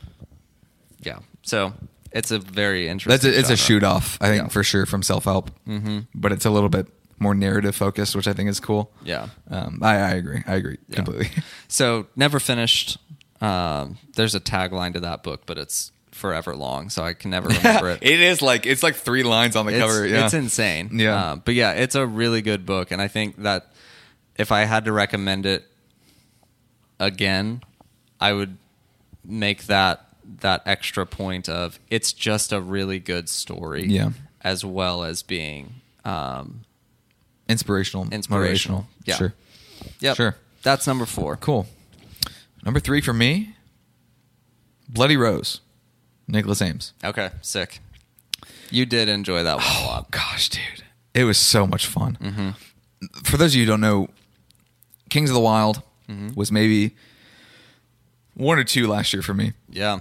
yeah. So it's a very That's interesting. a, it's a shoot off, I think, Yeah. for sure from self help. Mm-hmm. But it's a little bit more narrative focused, which I think is cool. Yeah. Um, I, I agree. I agree Yeah. completely. So never finished. Um, there's a tagline to that book, but it's forever long, so I can never remember it. it is like it's like three lines on the it's, cover. Yeah. it's insane. Yeah. Uh, but yeah, it's a really good book, and I think that if I had to recommend it again, I would make that that extra point of it's just a really good story. Yeah. As well as being um, inspirational. Inspirational. motivational. Yeah. Sure. yep. Sure. That's number four. Cool. Number three for me, Bloody Rose, Nicholas Eames. Okay, sick. You did enjoy that one a lot. Oh, Gosh, dude, it was so much fun. Mm-hmm. For those of you who don't know, Kings of the Wild Mm-hmm. was maybe one or two last year for me. Yeah.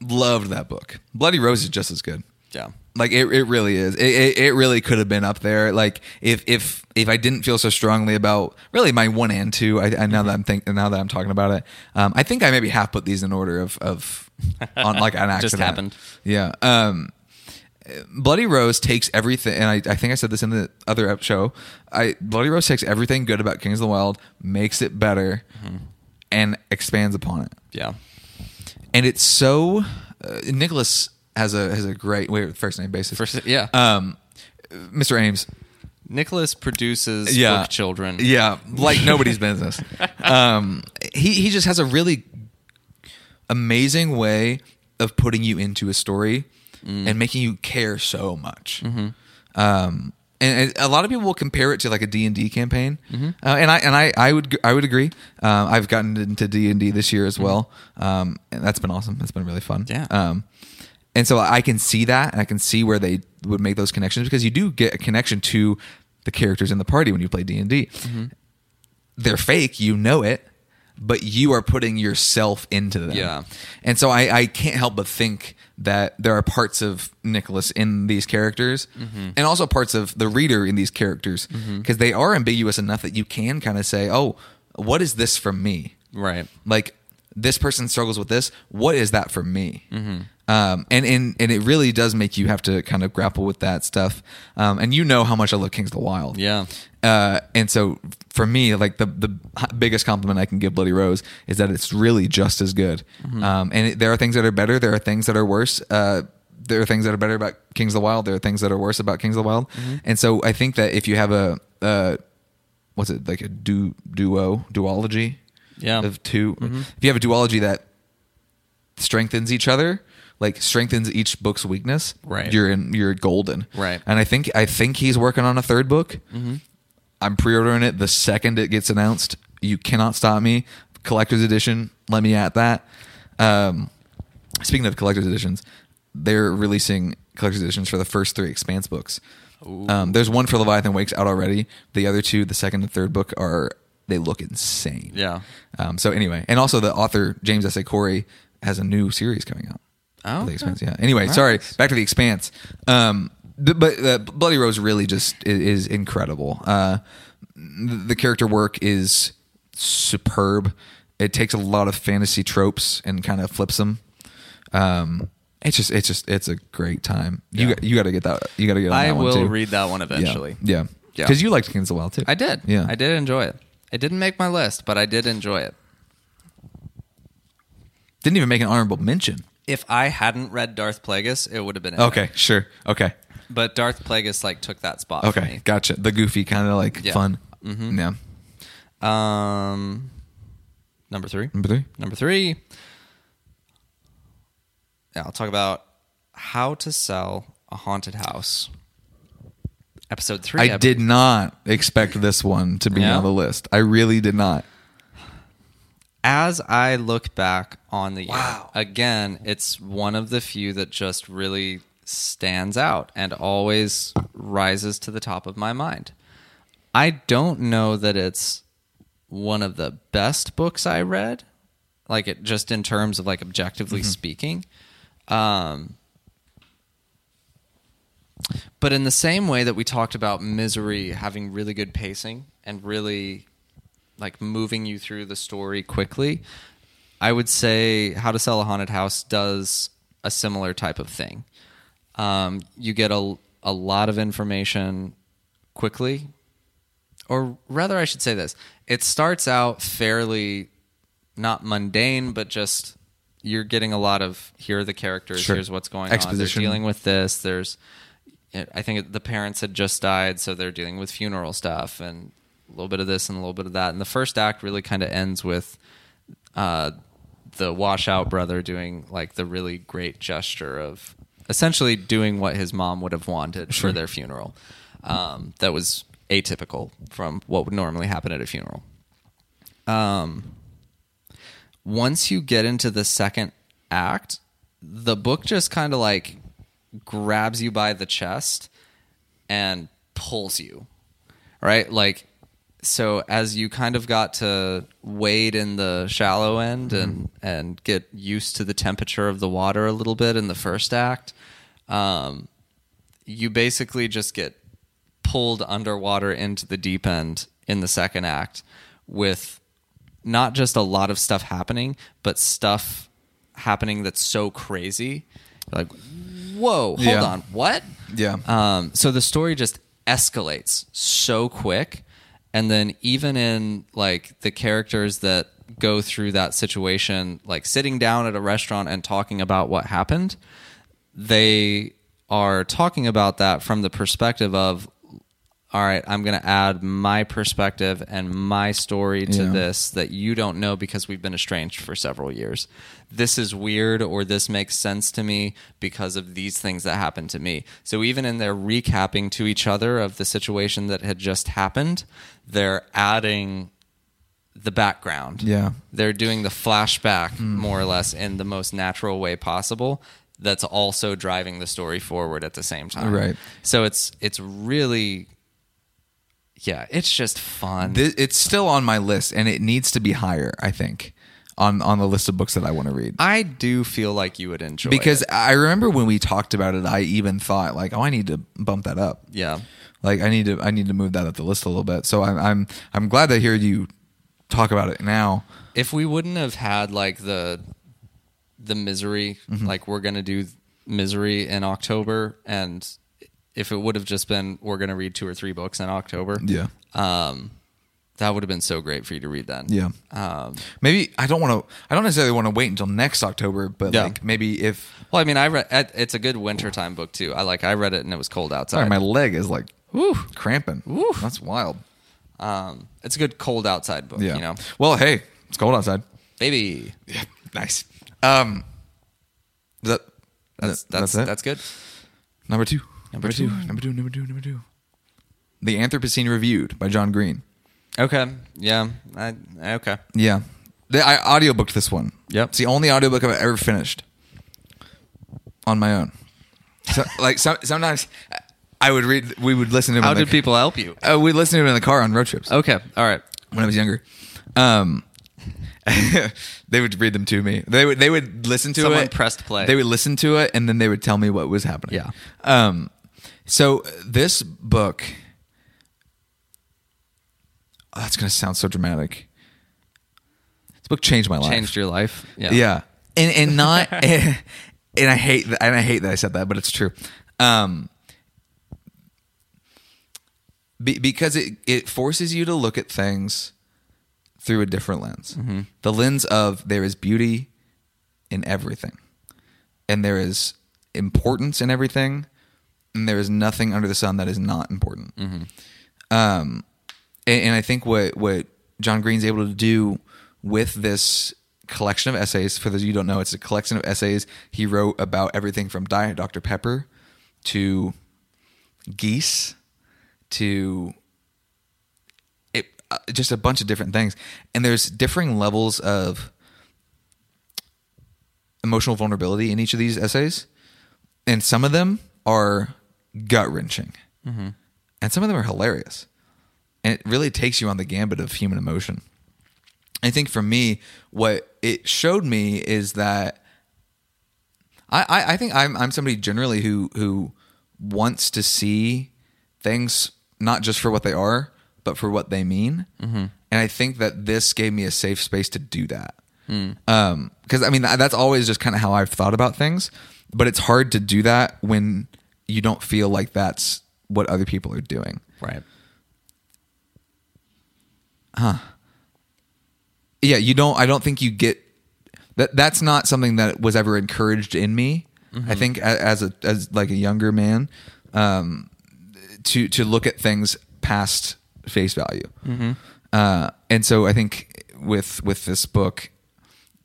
Loved that book. Bloody Rose is just as good. Yeah. Like it, it really is. It, it, it really could have been up there. Like if if if I didn't feel so strongly about really my one and two, I, I now that I'm thinking now that I'm talking about it, um, I think I maybe half put these in order of of on like an accident. Just happened. Yeah. Um, Bloody Rose takes everything, and I, I think I said this in the other show. I Bloody Rose takes everything good about Kings of the Wild, makes it better, and expands upon it Yeah. and it's so uh, Nicholas has a has a great wait first name basis. First, yeah. um, Mr. Eames, Nicholas produces yeah, book children. yeah, like nobody's business. Um, he he just has a really amazing way of putting you into a story and making you care so much. Um, and, a lot of people will compare it to like a D and D campaign, uh, and I and I I would I would agree. Um, I've gotten into D and D this year as well, um, and that's been awesome. It's been really fun. Yeah. Um, and so I can see that, and I can see where they would make those connections because you do get a connection to the characters in the party when you play D and D. They're fake, you know it, but you are putting yourself into them. Yeah. And so I, I can't help but think that there are parts of Nicholas in these characters and also parts of the reader in these characters because they are ambiguous enough that you can kind of say, oh, what is this from me? Right. Like this person struggles with this. What is that for me? Mm-hmm. Um, and, and and it really does make you have to kind of grapple with that stuff. Um, and you know how much I love Kings of the Wild. Yeah. Uh, and so for me, like the the biggest compliment I can give Bloody Rose is that it's really just as good. Um, and it, there are things that are better. There are things that are worse. Uh, there are things that are better about Kings of the Wild. There are things that are worse about Kings of the Wild. And so I think that if you have a, uh, what's it like a du- duo duology Yeah. of 2 if you have a duology that strengthens each other like strengthens each book's weakness Right. you're in you're golden Right. and i think i think he's working on a third book i'm pre-ordering it the second it gets announced you cannot stop me collector's edition let me at that um speaking of collector's editions they're releasing collector's editions for the first three expanse books um, there's one for leviathan wakes out already the other two the second and third book are they look insane Yeah. um, so anyway, and also the author James S. A. Corey has a new series coming out. Oh, The okay. Expanse. Yeah. Anyway, sorry. Back to the Expanse. Um, but uh, Bloody Rose really just is, is incredible. Uh, the, the character work is superb. It takes a lot of fantasy tropes and kind of flips them. Um, it's just, it's just, it's a great time. You, Yeah. got, you got to get that. You got to get. On I that one will too. read that one eventually. Yeah. Yeah. Because you liked Kings of the Wild too. I did. Yeah. I did enjoy it. It didn't make my list, but I did enjoy it. Didn't even make an honorable mention. If I hadn't read Darth Plagueis, it would have been in Okay. there. Sure. Okay. But Darth Plagueis like took that spot for Okay, me. gotcha. The goofy kind of like Yeah. fun. Mhm. Yeah. Um, number three. Number three. Number three. Yeah, I'll talk about how to sell a haunted house. Episode three. I did not expect this one to be Yeah? on the list. I really did not. As I look back on the year, Wow. again, it's one of the few that just really stands out and always rises to the top of my mind. I don't know that it's one of the best books I read, like it just in terms of like objectively speaking. Um, but in the same way that we talked about misery having really good pacing and really like moving you through the story quickly, I would say How to Sell a Haunted House does a similar type of thing. Um, you get a, a lot of information quickly, or rather, I should say this: it starts out fairly not mundane, but just you're getting a lot of here are the characters, Sure. here's what's going Exposition. on. They're dealing with this. There's, I think the parents had just died, so they're dealing with funeral stuff and a little bit of this and a little bit of that. And the first act really kind of ends with uh, the washout brother doing like the really great gesture of essentially doing what his mom would have wanted for their funeral. Um, that was atypical from what would normally happen at a funeral. Um, once you get into the second act, the book just kind of like grabs you by the chest and pulls you. Right? Like so as you kind of got to wade in the shallow end and and get used to the temperature of the water a little bit in the first act, um, you basically just get pulled underwater into the deep end in the second act with not just a lot of stuff happening, but stuff happening that's so crazy. Like, whoa, hold Yeah. on, what? Yeah. Um, so the story just escalates so quick, and then even in like the characters that go through that situation, like sitting down at a restaurant and talking about what happened, they are talking about that from the perspective of all right, I'm going to add my perspective and my story to Yeah. this that you don't know because we've been estranged for several years. This is weird or this makes sense to me because of these things that happened to me. So even in their recapping to each other of the situation that had just happened, they're adding the background. Yeah. They're doing the flashback Hmm. more or less in the most natural way possible. That's also driving the story forward at the same time. Right. So it's it's really yeah, it's just fun. Th- it's still on my list, and it needs to be higher. I think on on the list of books that I want to read. I do feel like you would enjoy Because it. I remember when we talked about it, I even thought like, oh, I need to bump that up. yeah. Like I need to I need to move that up the list a little bit. So I'm I'm I'm glad to hear you talk about it now. If we wouldn't have had like the the misery. Mm-hmm. Like we're gonna do misery in October, and if it would have just been we're gonna read two or three books in October, Yeah. um, that would have been so great for you to read then. Yeah. Um, Maybe I don't want to. I don't necessarily want to wait until next October, but Yeah. like maybe if well, I mean, I read it's a good wintertime book too. I like I read it and it was cold outside. sorry, my leg is like Woo. cramping. Woo. That's wild. Um, it's a good cold outside book. Yeah. You know, Well, hey, it's cold outside. baby. Yeah. Nice. Um. That That's that- that's it? that's good. number two. Number two. Number two. Number two. Number two. The Anthropocene Reviewed by John Green. Okay. Yeah. I, okay. Yeah. The, I audiobooked this one. Yep. It's the only audiobook I've ever finished on my own. So, like some, sometimes I would read, we would listen to them How in the, did people help you? Uh, we listened to them in the car on road trips Okay. All right. when I was younger. Um, they would read them to me. They would they would listen to Someone it. pressed play. They would listen to it and then they would tell me what was happening. Yeah. Um, so this book, oh, that's gonna sound so dramatic. This book changed my life. Changed your life. Yeah. Yeah, and and not and, I hate that, and I hate that I said that, but it's true. Um, be, because it it forces you to look at things through a different lens. The lens of there is beauty in everything, and there is importance in everything, and there is nothing under the sun that is not important. Um, and, and I think what what John Green's able to do with this collection of essays, for those of you who don't know, it's a collection of essays he wrote about everything from Diet Dr Pepper to geese to it, uh, just a bunch of different things, and there's differing levels of emotional vulnerability in each of these essays, and some of them are gut wrenching, mm-hmm. and some of them are hilarious, and it really takes you on the gambit of human emotion. I think for me, what it showed me is that I, I, I think I'm I'm somebody generally who who wants to see things not just for what they are, but for what they mean. Mm-hmm. And I think that this gave me a safe space to do that. Mm. Um, because I mean that's always just kind of how I've thought about things, but it's hard to do that when you don't feel like that's what other people are doing. Right. Huh. Yeah you don't i don't think you get that that's not something that was ever encouraged in me i think as a as like a younger man um to to look at things past face value uh and so i think with with this book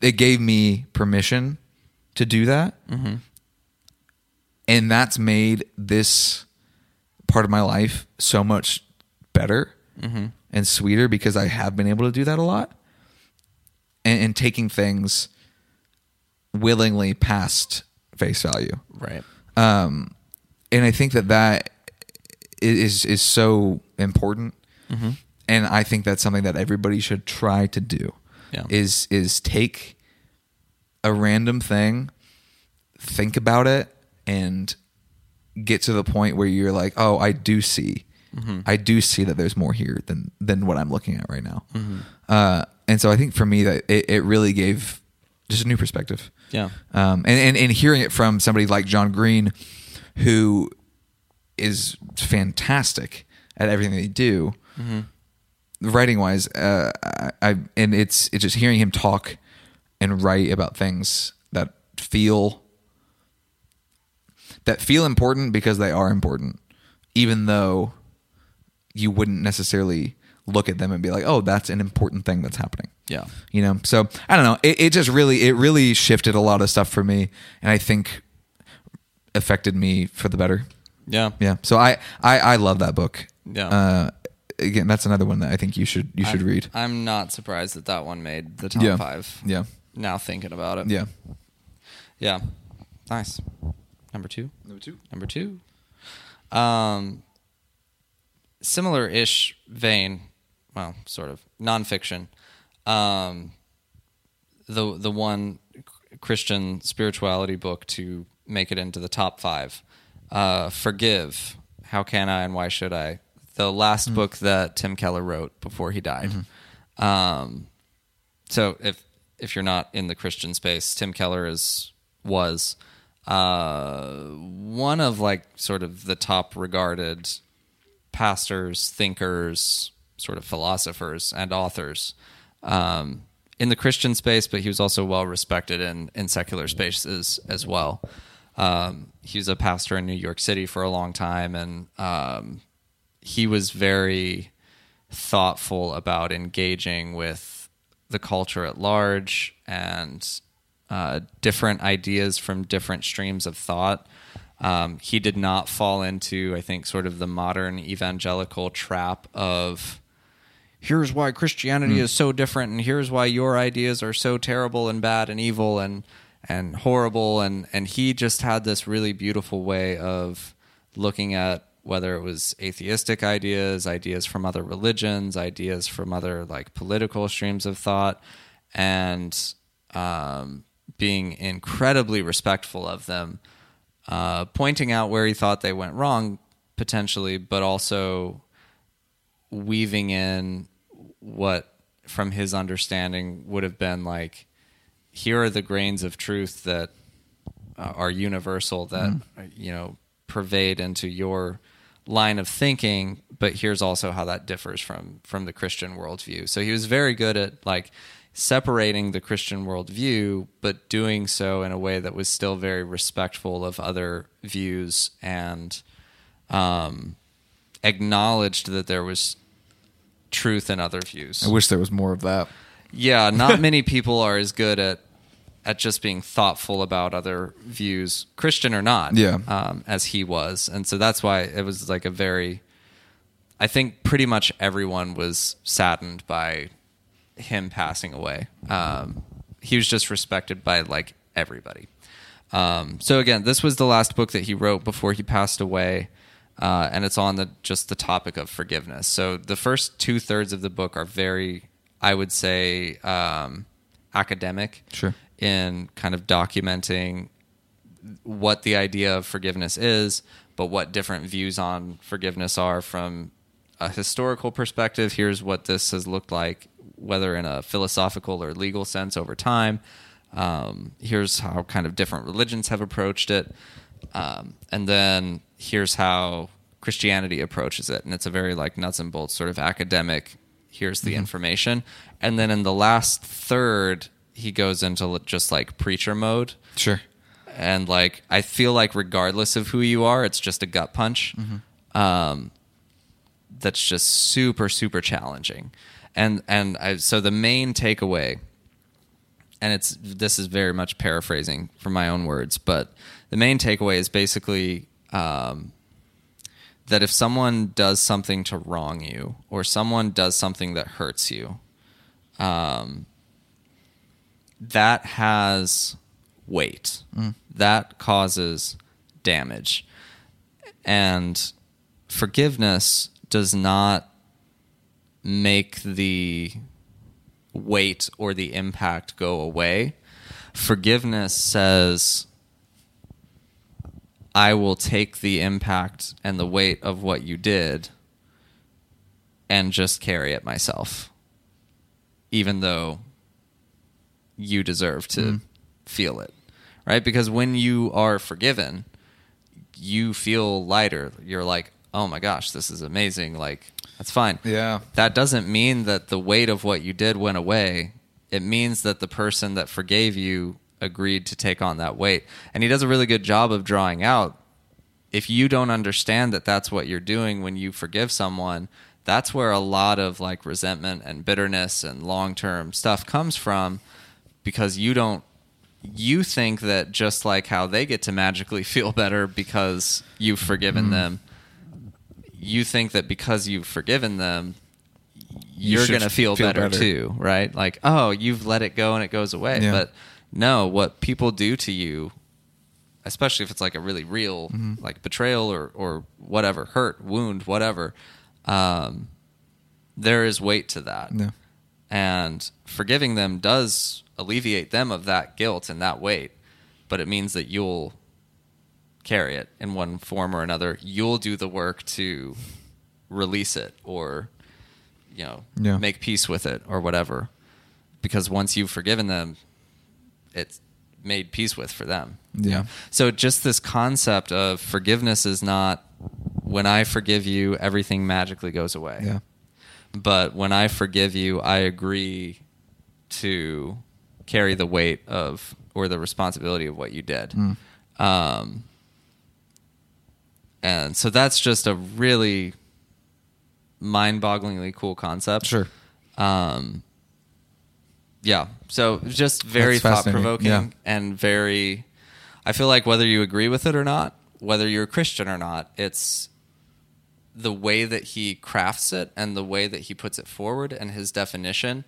it gave me permission to do that and that's made this part of my life so much better and sweeter because I have been able to do that a lot and, and taking things willingly past face value. Right. Um, and I think that that is is so important, and I think that's something that everybody should try to do. Yeah. Is is take a random thing, think about it, and get to the point where you're like, oh, I do see, I do see that there's more here than than what I'm looking at right now. Uh, and so I think for me that it, it really gave just a new perspective. Yeah. Um, and, and and hearing it from somebody like John Green, who is fantastic at everything they do, writing wise, uh, I, I and it's it's just hearing him talk and write about things that feel that feel important because they are important, even though you wouldn't necessarily look at them and be like, "Oh, that's an important thing that's happening." Yeah. you know. So I don't know. It, it just really it really shifted a lot of stuff for me, and I think affected me for the better. Yeah. Yeah. So I I, I love that book. Yeah. Uh, again, that's another one that I think you should you should I'm, read. I'm not surprised that that one made the top Yeah. five. Yeah. Now thinking about it. Yeah. Yeah. Nice. Number two. Number two. Number two. Um, similar ish vein, well, sort of nonfiction. Um, the the one Christian spirituality book to make it into the top five. Uh, Forgive. How can I and why should I? The last book that Tim Keller wrote before he died. Um, so if if you're not in the Christian space, Tim Keller is was uh, one of like sort of the top regarded pastors, thinkers, sort of philosophers, and authors um, in the Christian space, but he was also well respected in, in secular spaces as well. Um, he was a pastor in New York City for a long time, and um, he was very thoughtful about engaging with the culture at large and uh, different ideas from different streams of thought. Um, he did not fall into, I think, sort of the modern evangelical trap of here's why Christianity is so different, and here's why your ideas are so terrible and bad and evil and and horrible. And and he just had this really beautiful way of looking at whether it was atheistic ideas, ideas from other religions, ideas from other like political streams of thought, and um, being incredibly respectful of them, uh, pointing out where he thought they went wrong potentially, but also weaving in what from his understanding would have been like here are the grains of truth that uh, are universal that uh, you know pervade into your line of thinking but here's also how that differs from from the christian worldview. So he was very good at like separating the christian worldview but doing so in a way that was still very respectful of other views and um, acknowledged that there was truth in other views I wish there was more of that. yeah, not many people are as good at at just being thoughtful about other views, Christian or not, Yeah. um, as he was, and so that's why it was like a very. I think pretty much everyone was saddened by him passing away. Um, he was just respected by like everybody. Um, so again, this was the last book that he wrote before he passed away, uh, and it's on the just the topic of forgiveness. So the first two thirds of the book are very, I would say, um, academic Sure. in kind of documenting what the idea of forgiveness is, but what different views on forgiveness are from a historical perspective. Here's what this has looked like, whether in a philosophical or legal sense over time. Um, here's how kind of different religions have approached it. Um, and then here's how Christianity approaches it. And it's a very like nuts and bolts sort of academic. Here's the information. And then in the last third, he goes into just like preacher mode Sure. and like I feel like regardless of who you are, it's just a gut punch. Um, that's just super super challenging, and and I, so the main takeaway, and it's this is very much paraphrasing from my own words, but the main takeaway is basically um, that if someone does something to wrong you, or someone does something that hurts you, um, that has weight. That causes damage. And forgiveness does not make the weight or the impact go away. Forgiveness says, I will take the impact and the weight of what you did and just carry it myself, even though you deserve to mm. feel it, right? Because when you are forgiven, you feel lighter. You're like, oh my gosh, this is amazing. Like, that's fine. Yeah. That doesn't mean that the weight of what you did went away. It means that the person that forgave you agreed to take on that weight. And he does a really good job of drawing out if you don't understand that that's what you're doing when you forgive someone, that's where a lot of like resentment and bitterness and long-term stuff comes from because you don't you think that just like how they get to magically feel better because you've forgiven mm-hmm. them you think that because you've forgiven them you're should going to feel, feel better, better. too right like oh you've let it go and it goes away Yeah. but no what people do to you especially if it's like a really real Mm-hmm. like betrayal or or whatever hurt wound whatever um there is weight to that Yeah. and forgiving them does alleviate them of that guilt and that weight but it means that you'll carry it in one form or another you'll do the work to release it or you know Yeah. make peace with it or whatever because once you've forgiven them, it's made peace with for them. Yeah. So just this concept of forgiveness is not when I forgive you, everything magically goes away. Yeah. But when I forgive you, I agree to carry the weight of or the responsibility of what you did. Mm. Um, and so that's just a really mind-bogglingly cool concept. Sure. Um, yeah. So just very That's thought-provoking Yeah. and very. I feel like whether you agree with it or not, whether you're a Christian or not, it's the way that he crafts it and the way that he puts it forward and his definition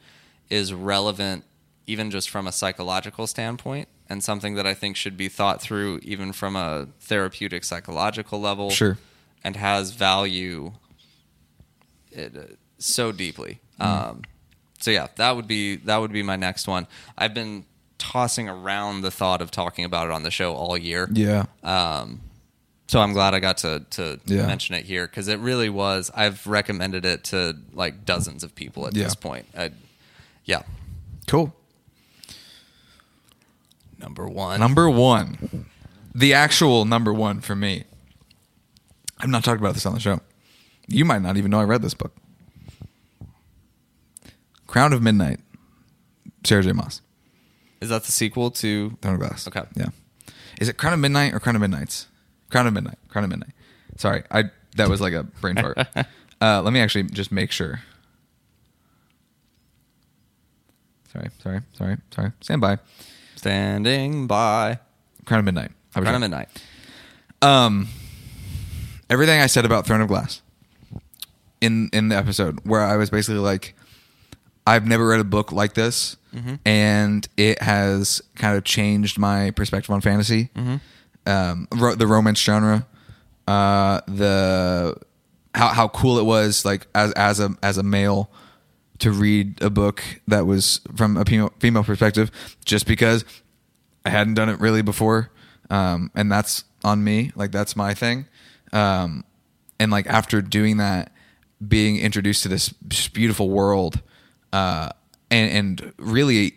is relevant even just from a psychological standpoint and something that I think should be thought through even from a therapeutic psychological level Sure. and has value it, uh, so deeply. Um, so yeah, that would be that would be my next one. I've been tossing around the thought of talking about it on the show all year. Yeah. Um, so I'm glad I got to to Yeah. mention it here because it really was. I've recommended it to like dozens of people at Yeah. this point. I, yeah, Cool. Number one. Number one, the actual number one for me. I've not talked about this on the show. You might not even know I read this book. Crown of Midnight, Sarah J. Maas, Is that the sequel to? Throne of Glass. Okay. Yeah. Is it Crown of Midnight or Crown of Midnights? Crown of Midnight. Crown of Midnight. Sorry, I that was like a brain fart. uh, let me actually just make sure. Sorry, sorry, sorry, sorry. Stand by. Standing by. Crown of Midnight. I was Crown of right. Midnight. Um, everything I said about Throne of Glass in in the episode, where I was basically like, I've never read a book like this, and it has kind of changed my perspective on fantasy, um, ro- the romance genre, uh, the how how cool it was, like as as a as a male to read a book that was from a female, female perspective, just because I hadn't done it really before, um, and that's on me. Like that's my thing. Um, and like after doing that, being introduced to this beautiful world, uh, and and really,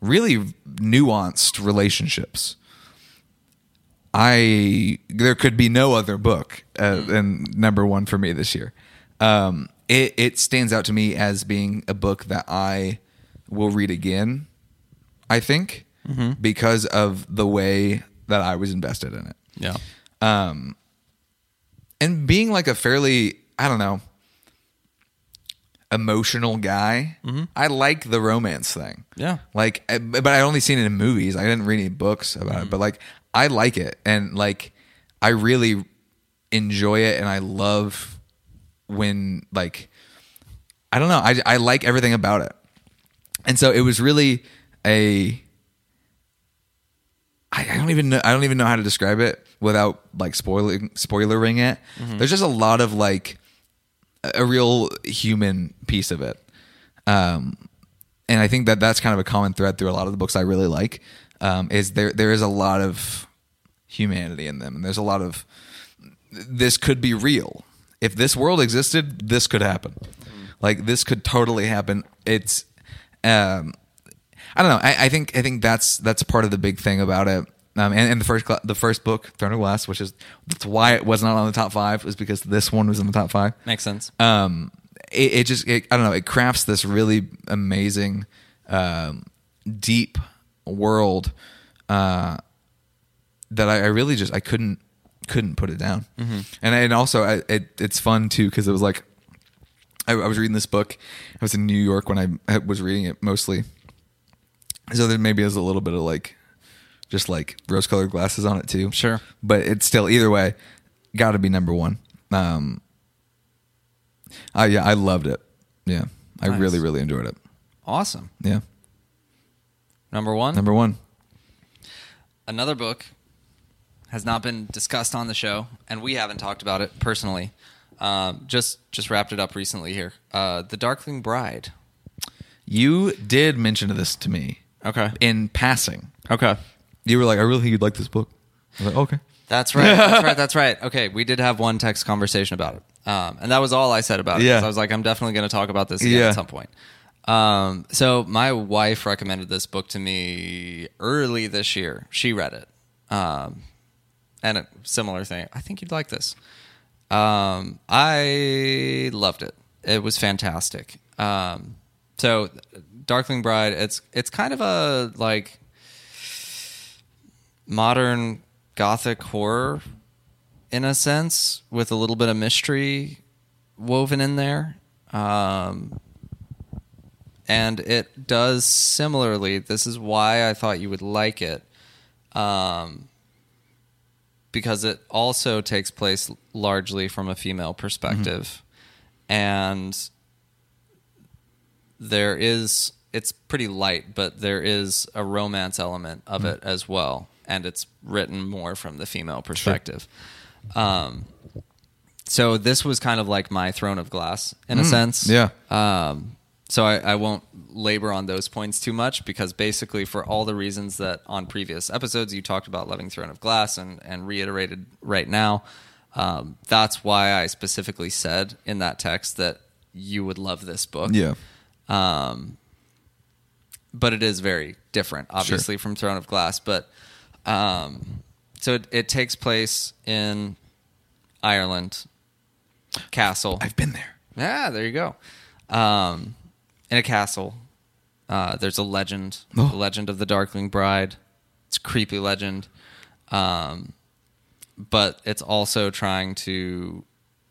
really nuanced relationships. I there could be no other book uh, than number one for me this year. Um, it it stands out to me as being a book that I will read again. I think mm-hmm. because of the way that I was invested in it, Yeah. um, and being like a fairly I don't know emotional guy. Mm-hmm. I like the romance thing. Yeah. Like, eh, I- but I only seen it in movies. I didn't read any books about it, mm-hmm. but like, I like it, and like, I really enjoy it, and I love when like, I don't know, I I like everything about it, and so it was really a. I, I don't even know. I don't even know how to describe it without like spoiling spoilering it. There's just a lot of like a real human piece of it. Um, and I think that that's kind of a common thread through a lot of the books I really like. Um, is there there is a lot of humanity in them, and there's a lot of this could be real. If this world existed, this could happen. Like this could totally happen. It's um, I don't know. I, I think I think that's that's part of the big thing about it. Um, and, and the first the first book, Throne of Glass, which is that's why it was not on the top five, was because this one was in the top five Makes sense. um, it, it just it, I don't know. It crafts this really amazing, um, deep world uh, that I, I really just I couldn't couldn't put it down. And and also I, it, it's fun too because it was like I, I was reading this book. I was in New York when I was reading it mostly, so there maybe is a little bit of like just like rose colored glasses on it too. Sure. but it's still either way got to be number one. Um, I yeah, I loved it. Yeah, I Nice. really really enjoyed it. Awesome. Yeah, Number one. number one. another book has not been discussed on the show, and we haven't talked about it personally. Um, just just wrapped it up recently here. Uh, the Darkling Bride. You did mention this to me Okay. in passing. Okay. You were like, "I really think you'd like this book." I was like, "Okay." That's right. That's right. That's right. Okay, we did have one text conversation about it, um, and that was all I said about it. Yeah. I was like, I'm definitely going to talk about this again Yeah. at some point. Um, so my wife recommended this book to me early this year. She read it, um, and a similar thing. I think you'd like this. Um, I loved it. It was fantastic. Um, so, Darkling Bride. It's it's kind of a like modern gothic horror in a sense, with a little bit of mystery woven in there. Um, and it does similarly. This is why I thought you would like it, um, because it also takes place largely from a female perspective, and there is it's pretty light, but there is a romance element of it as well, and it's written more from the female perspective. Um, so this was kind of like my throne of glass in a sense. yeah. Um, so I, I won't labor on those points too much because basically, for all the reasons that on previous episodes you talked about loving Throne of Glass and, and reiterated right now, um, that's why I specifically said in that text that you would love this book. Yeah. Um, but it is very different, obviously, from Throne of Glass. But um, so it, it takes place in Ireland, castle. I've been there. Yeah, there you go. Um, in a castle, uh, there's a legend, Oh. the legend of the Darkling Bride. It's a creepy legend, um, but it's also trying to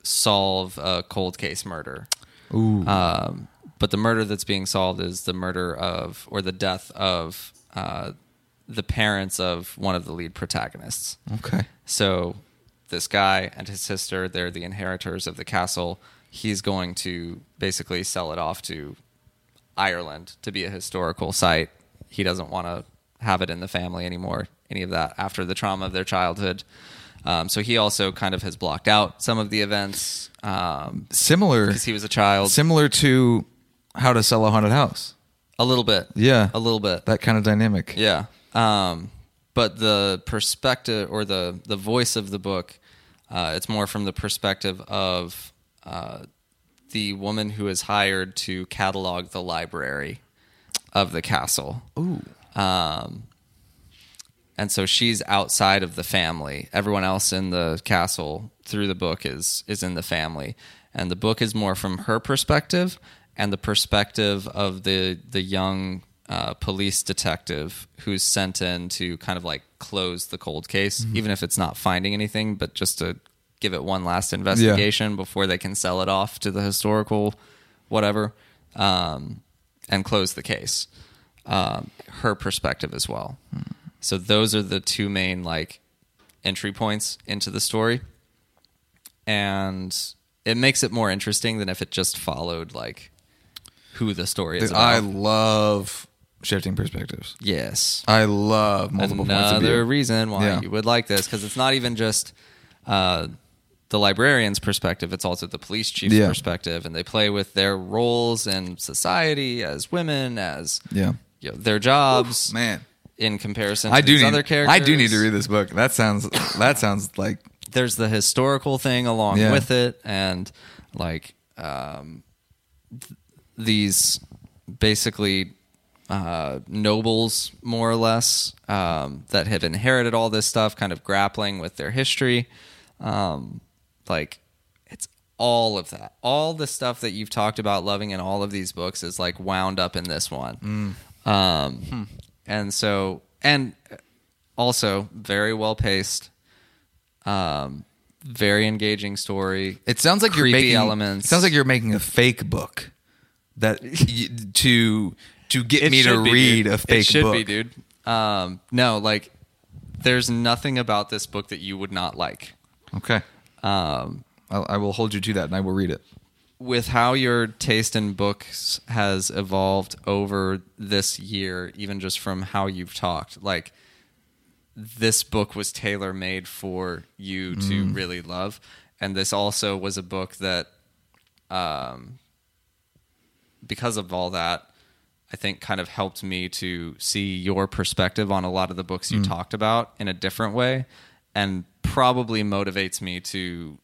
solve a cold case murder. Ooh. Um, but the murder that's being solved is the murder of, or the death of, uh, the parents of one of the lead protagonists. okay. So this guy and his sister, they're the inheritors of the castle. He's going to basically sell it off to Ireland to be a historical site. He doesn't want to have it in the family anymore, any of that after the trauma of their childhood. Um, so he also kind of has blocked out some of the events um, Similar. because he was a child. Similar to how to sell a haunted house. a little bit. Yeah. A little bit. That kind of dynamic. Yeah. Um, but the perspective or the the voice of the book, uh, it's more from the perspective of uh, the woman who is hired to catalog the library of the castle. Ooh. Um, and so she's outside of the family. Everyone else in the castle through the book is is in the family, and the book is more from her perspective and the perspective of the the young uh, police detective who's sent in to kind of like close the cold case, even if it's not finding anything, but just to give it one last investigation before they can sell it off to the historical whatever um, and close the case. Um, her perspective as well. So those are the two main like entry points into the story, and it makes it more interesting than if it just followed like who the story is Dude, I love shifting perspectives. yes, I love multiple points of another view. reason why Yeah. you would like this because it's not even just uh, the librarian's perspective; it's also the police chief's Yeah. perspective, and they play with their roles in society as women, as Yeah. you know, their jobs Man. in comparison. To I do these need other characters. I do need to read this book. That sounds that sounds like there's the historical thing along Yeah. with it and like um, th- these basically uh, nobles more or less um, that have inherited all this stuff kind of grappling with their history um, like it's all of that all the stuff that you've talked about loving in all of these books is like wound up in this one um, and so and also very well paced um, very engaging story. it sounds like you're making elements. It sounds like you're making a fake book that to to get It me to be, read dude. a fake It should book. be, dude. Um, no, like there's nothing about this book that you would not like. Okay. Um, I'll, I will hold you to that, and I will read it. with how your taste in books has evolved over this year, even just from how you've talked, like this book was tailor made for you to really love. And this also was a book that, um, because of all that, I think kind of helped me to see your perspective on a lot of the books you talked about in a different way and probably motivates me to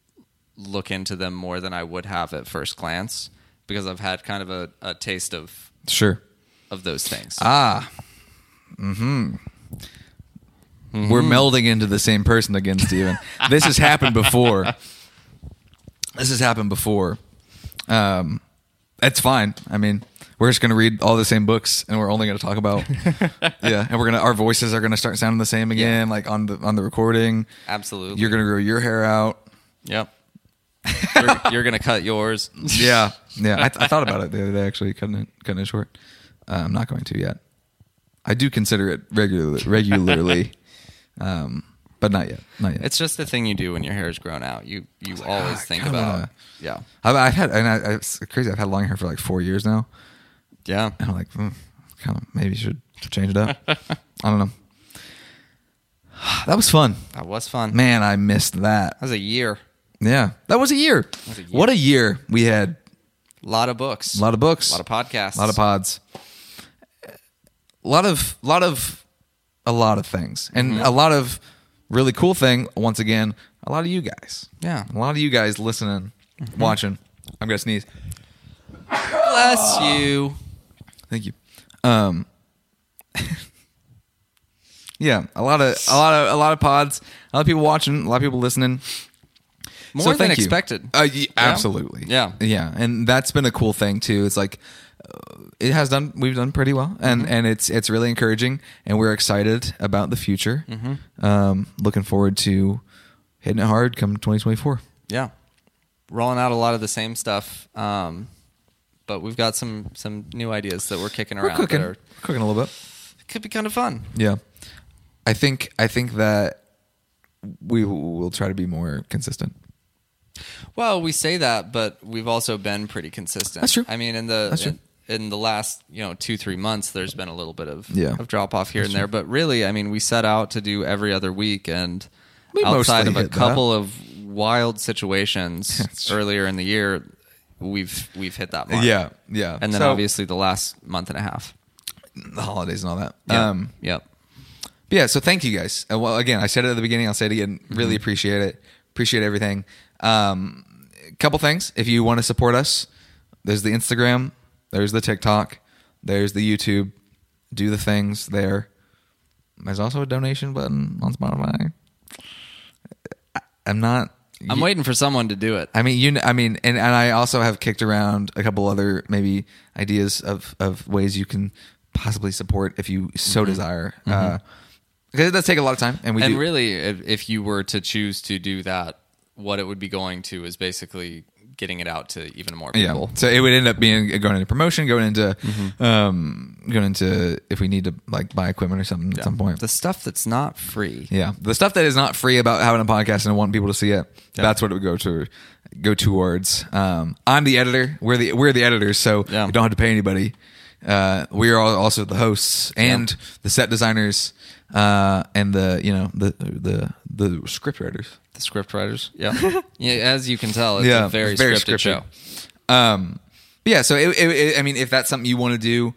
look into them more than I would have at first glance because I've had kind of a, a taste of Sure. of those things. Ah. Mm-hmm. We're melding into the same person again, Stephen. this has happened before. This has happened before. Um, that's fine. I mean, we're just going to read all the same books, and we're only going to talk about yeah, and we're gonna our voices are going to start sounding the same again, like on the on the recording. Absolutely. You're going to grow your hair out. Yep. you're, you're gonna cut yours. Yeah, yeah. I, I thought about it the other day, actually, cutting it cutting it short. Uh, I'm not going to yet. I do consider it regularly, regularly, um, but not yet. Not yet. It's just the thing you do when your hair is grown out. You you ah, always I think about wanna- yeah I've, I've had, and I, it's crazy. I've had long hair for like four years now, yeah. and I'm like, mm, kind of maybe should change it up. I don't know. That was fun, That was fun. man. I missed that. That was a year. Yeah, that was a year. was a year. What a year we had. A lot of books. A lot of books. A lot of podcasts. a lot of pods a lot of a lot of a lot of things and Mm-hmm. a lot of really cool thing once again a lot of you guys Yeah. Mm-hmm. a lot of you guys listening watching i'm gonna sneeze Bless you. thank you um yeah a lot of a lot of a lot of pods a lot of people watching a lot of people listening More So than expected. Uh, ye- absolutely. Yeah. Yeah, and that's been a cool thing too. It's like it has done. We've done pretty well, and Mm-hmm. and it's it's really encouraging, and we're excited about the future. Mm-hmm. Um, looking forward to hitting it hard come 2024. yeah. Rolling out a lot of the same stuff. Um, but we've got some some new ideas that we're kicking We're around cooking, that are, cooking a little bit. could be kind of fun. Yeah, I think I think that we will try to be more consistent. Well, we say that, but we've also been pretty consistent. That's true. I mean, in the That's true. in, in the last you know two three months, there's been a little bit of Yeah. of drop off here and there, but really, I mean, we set out to do every other week, and We outside of a hit that. couple of wild situations earlier in the year, we've we've hit that mark. Yeah, yeah, and then So, obviously the last month and a half. the holidays and all that. Yeah. Um, yep. But yeah, so thank you guys. Uh, well, again, I said it at the beginning. I'll say it again. Mm-hmm. Really appreciate it. Appreciate everything. Um, couple things. If you want to support us, there's the Instagram, there's the TikTok, there's the YouTube. Do the things there. There's also a donation button on Spotify. I'm not. I'm waiting for someone to do it. I mean, you. I mean, and, and I also have kicked around a couple other maybe ideas of of ways you can possibly support if you so desire. Uh, because it does take a lot of time, and we Mm-hmm. and do. really, if, if you were to choose to do that, what it would be going to is basically getting it out to even more people. yeah. people. So it would end up being going into promotion, going into Mm-hmm. um, going into if we need to like buy equipment or something at some point. The stuff that's not free. Yeah, the stuff that is not free about having a podcast and wanting people to see it, that's what it would go to go towards. Um, I'm the editor. We're the we're the editors, so Yeah. we don't have to pay anybody. Uh, we are also the hosts and the set designers uh, and the you know the the the script writers. The script writers. Yeah. yeah. As you can tell, it's yeah, a very, it's scripted, show. Um, yeah, so it, it, it- I mean, if that's something you want to do,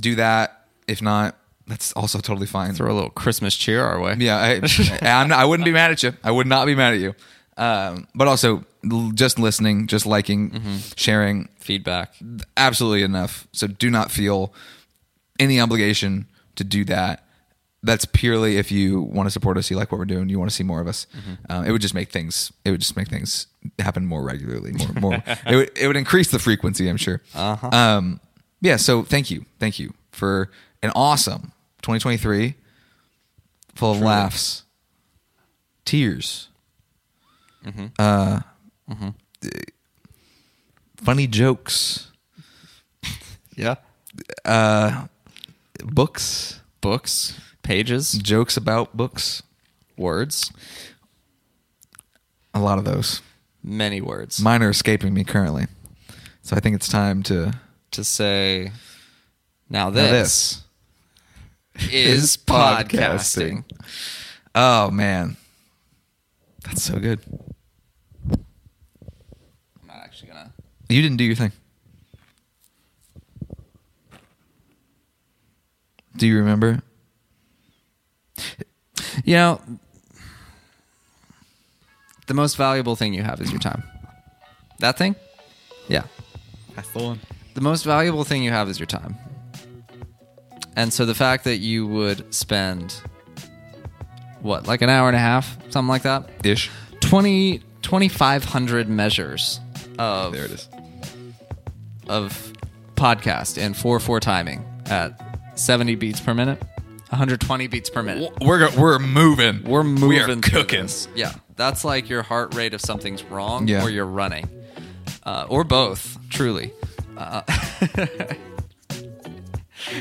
do that. If not, that's also totally fine. Throw a little Christmas cheer our way. Yeah, I, I'm not, I wouldn't be mad at you. I would not be mad at you. Um, but also, just listening, just liking, Mm-hmm. sharing, Feedback. absolutely enough. So do not feel any obligation to do that. That's purely if you want to support us, you like what we're doing, you want to see more of us. Mm-hmm. Um, it would just make things. It would just make things happen more regularly. More, more. it would. It would increase the frequency. I'm sure. Uh-huh. Um, yeah. So thank you, thank you for an awesome 2023, full of laughs, tears, Mm-hmm. uh, funny jokes, Yeah. uh, books, Books, pages, jokes about books. words, A lot of those. many words. Mine are escaping me currently. So I think it's time to. to say, now Now this, is podcasting. Oh, man. That's so good. I'm not actually gonna. You didn't do your thing. Do you remember? You know, the most valuable thing you have is your time. That thing? Yeah. That's the one. the most valuable thing you have is your time. And so the fact that you would spend what, like an hour and a half, something like that, Ish. 20 2500 measures of There it is. of podcast in 4/4 timing at 70 beats per minute, 120 beats per minute. We're we're moving. We're moving We are cooking. this. Yeah, that's like your heart rate if something's wrong Yeah. or you're running, uh, or both. Truly,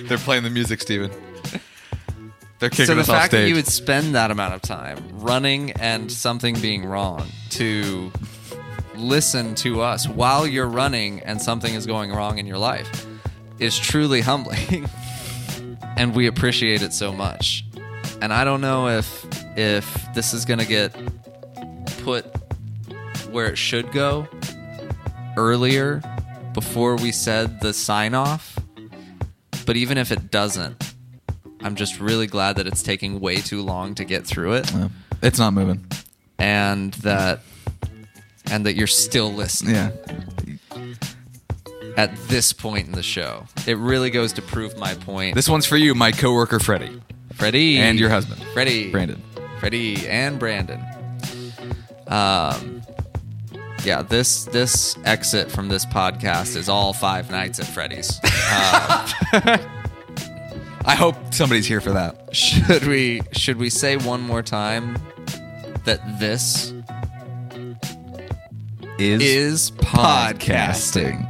They're playing the music, Stephen. They're kicking so the us off fact that you would spend that amount of time running and something being wrong to listen to us while you're running and something is going wrong in your life is truly humbling and we appreciate it so much and i don't know if if this is going to get put where it should go earlier before we said the sign off but even if it doesn't i'm just really glad that it's taking way too long to get through it Yeah. It's not moving. and that and that you're still listening Yeah. At this point in the show. It really goes to prove my point. This one's for you, my coworker Freddie. Freddie And your husband. Freddie, Brandon. Freddie, and Brandon. Um, yeah this this exit from this podcast is all five nights at Freddy's. I hope somebody's here for that. should we should we say one more time that this Is, is podcasting?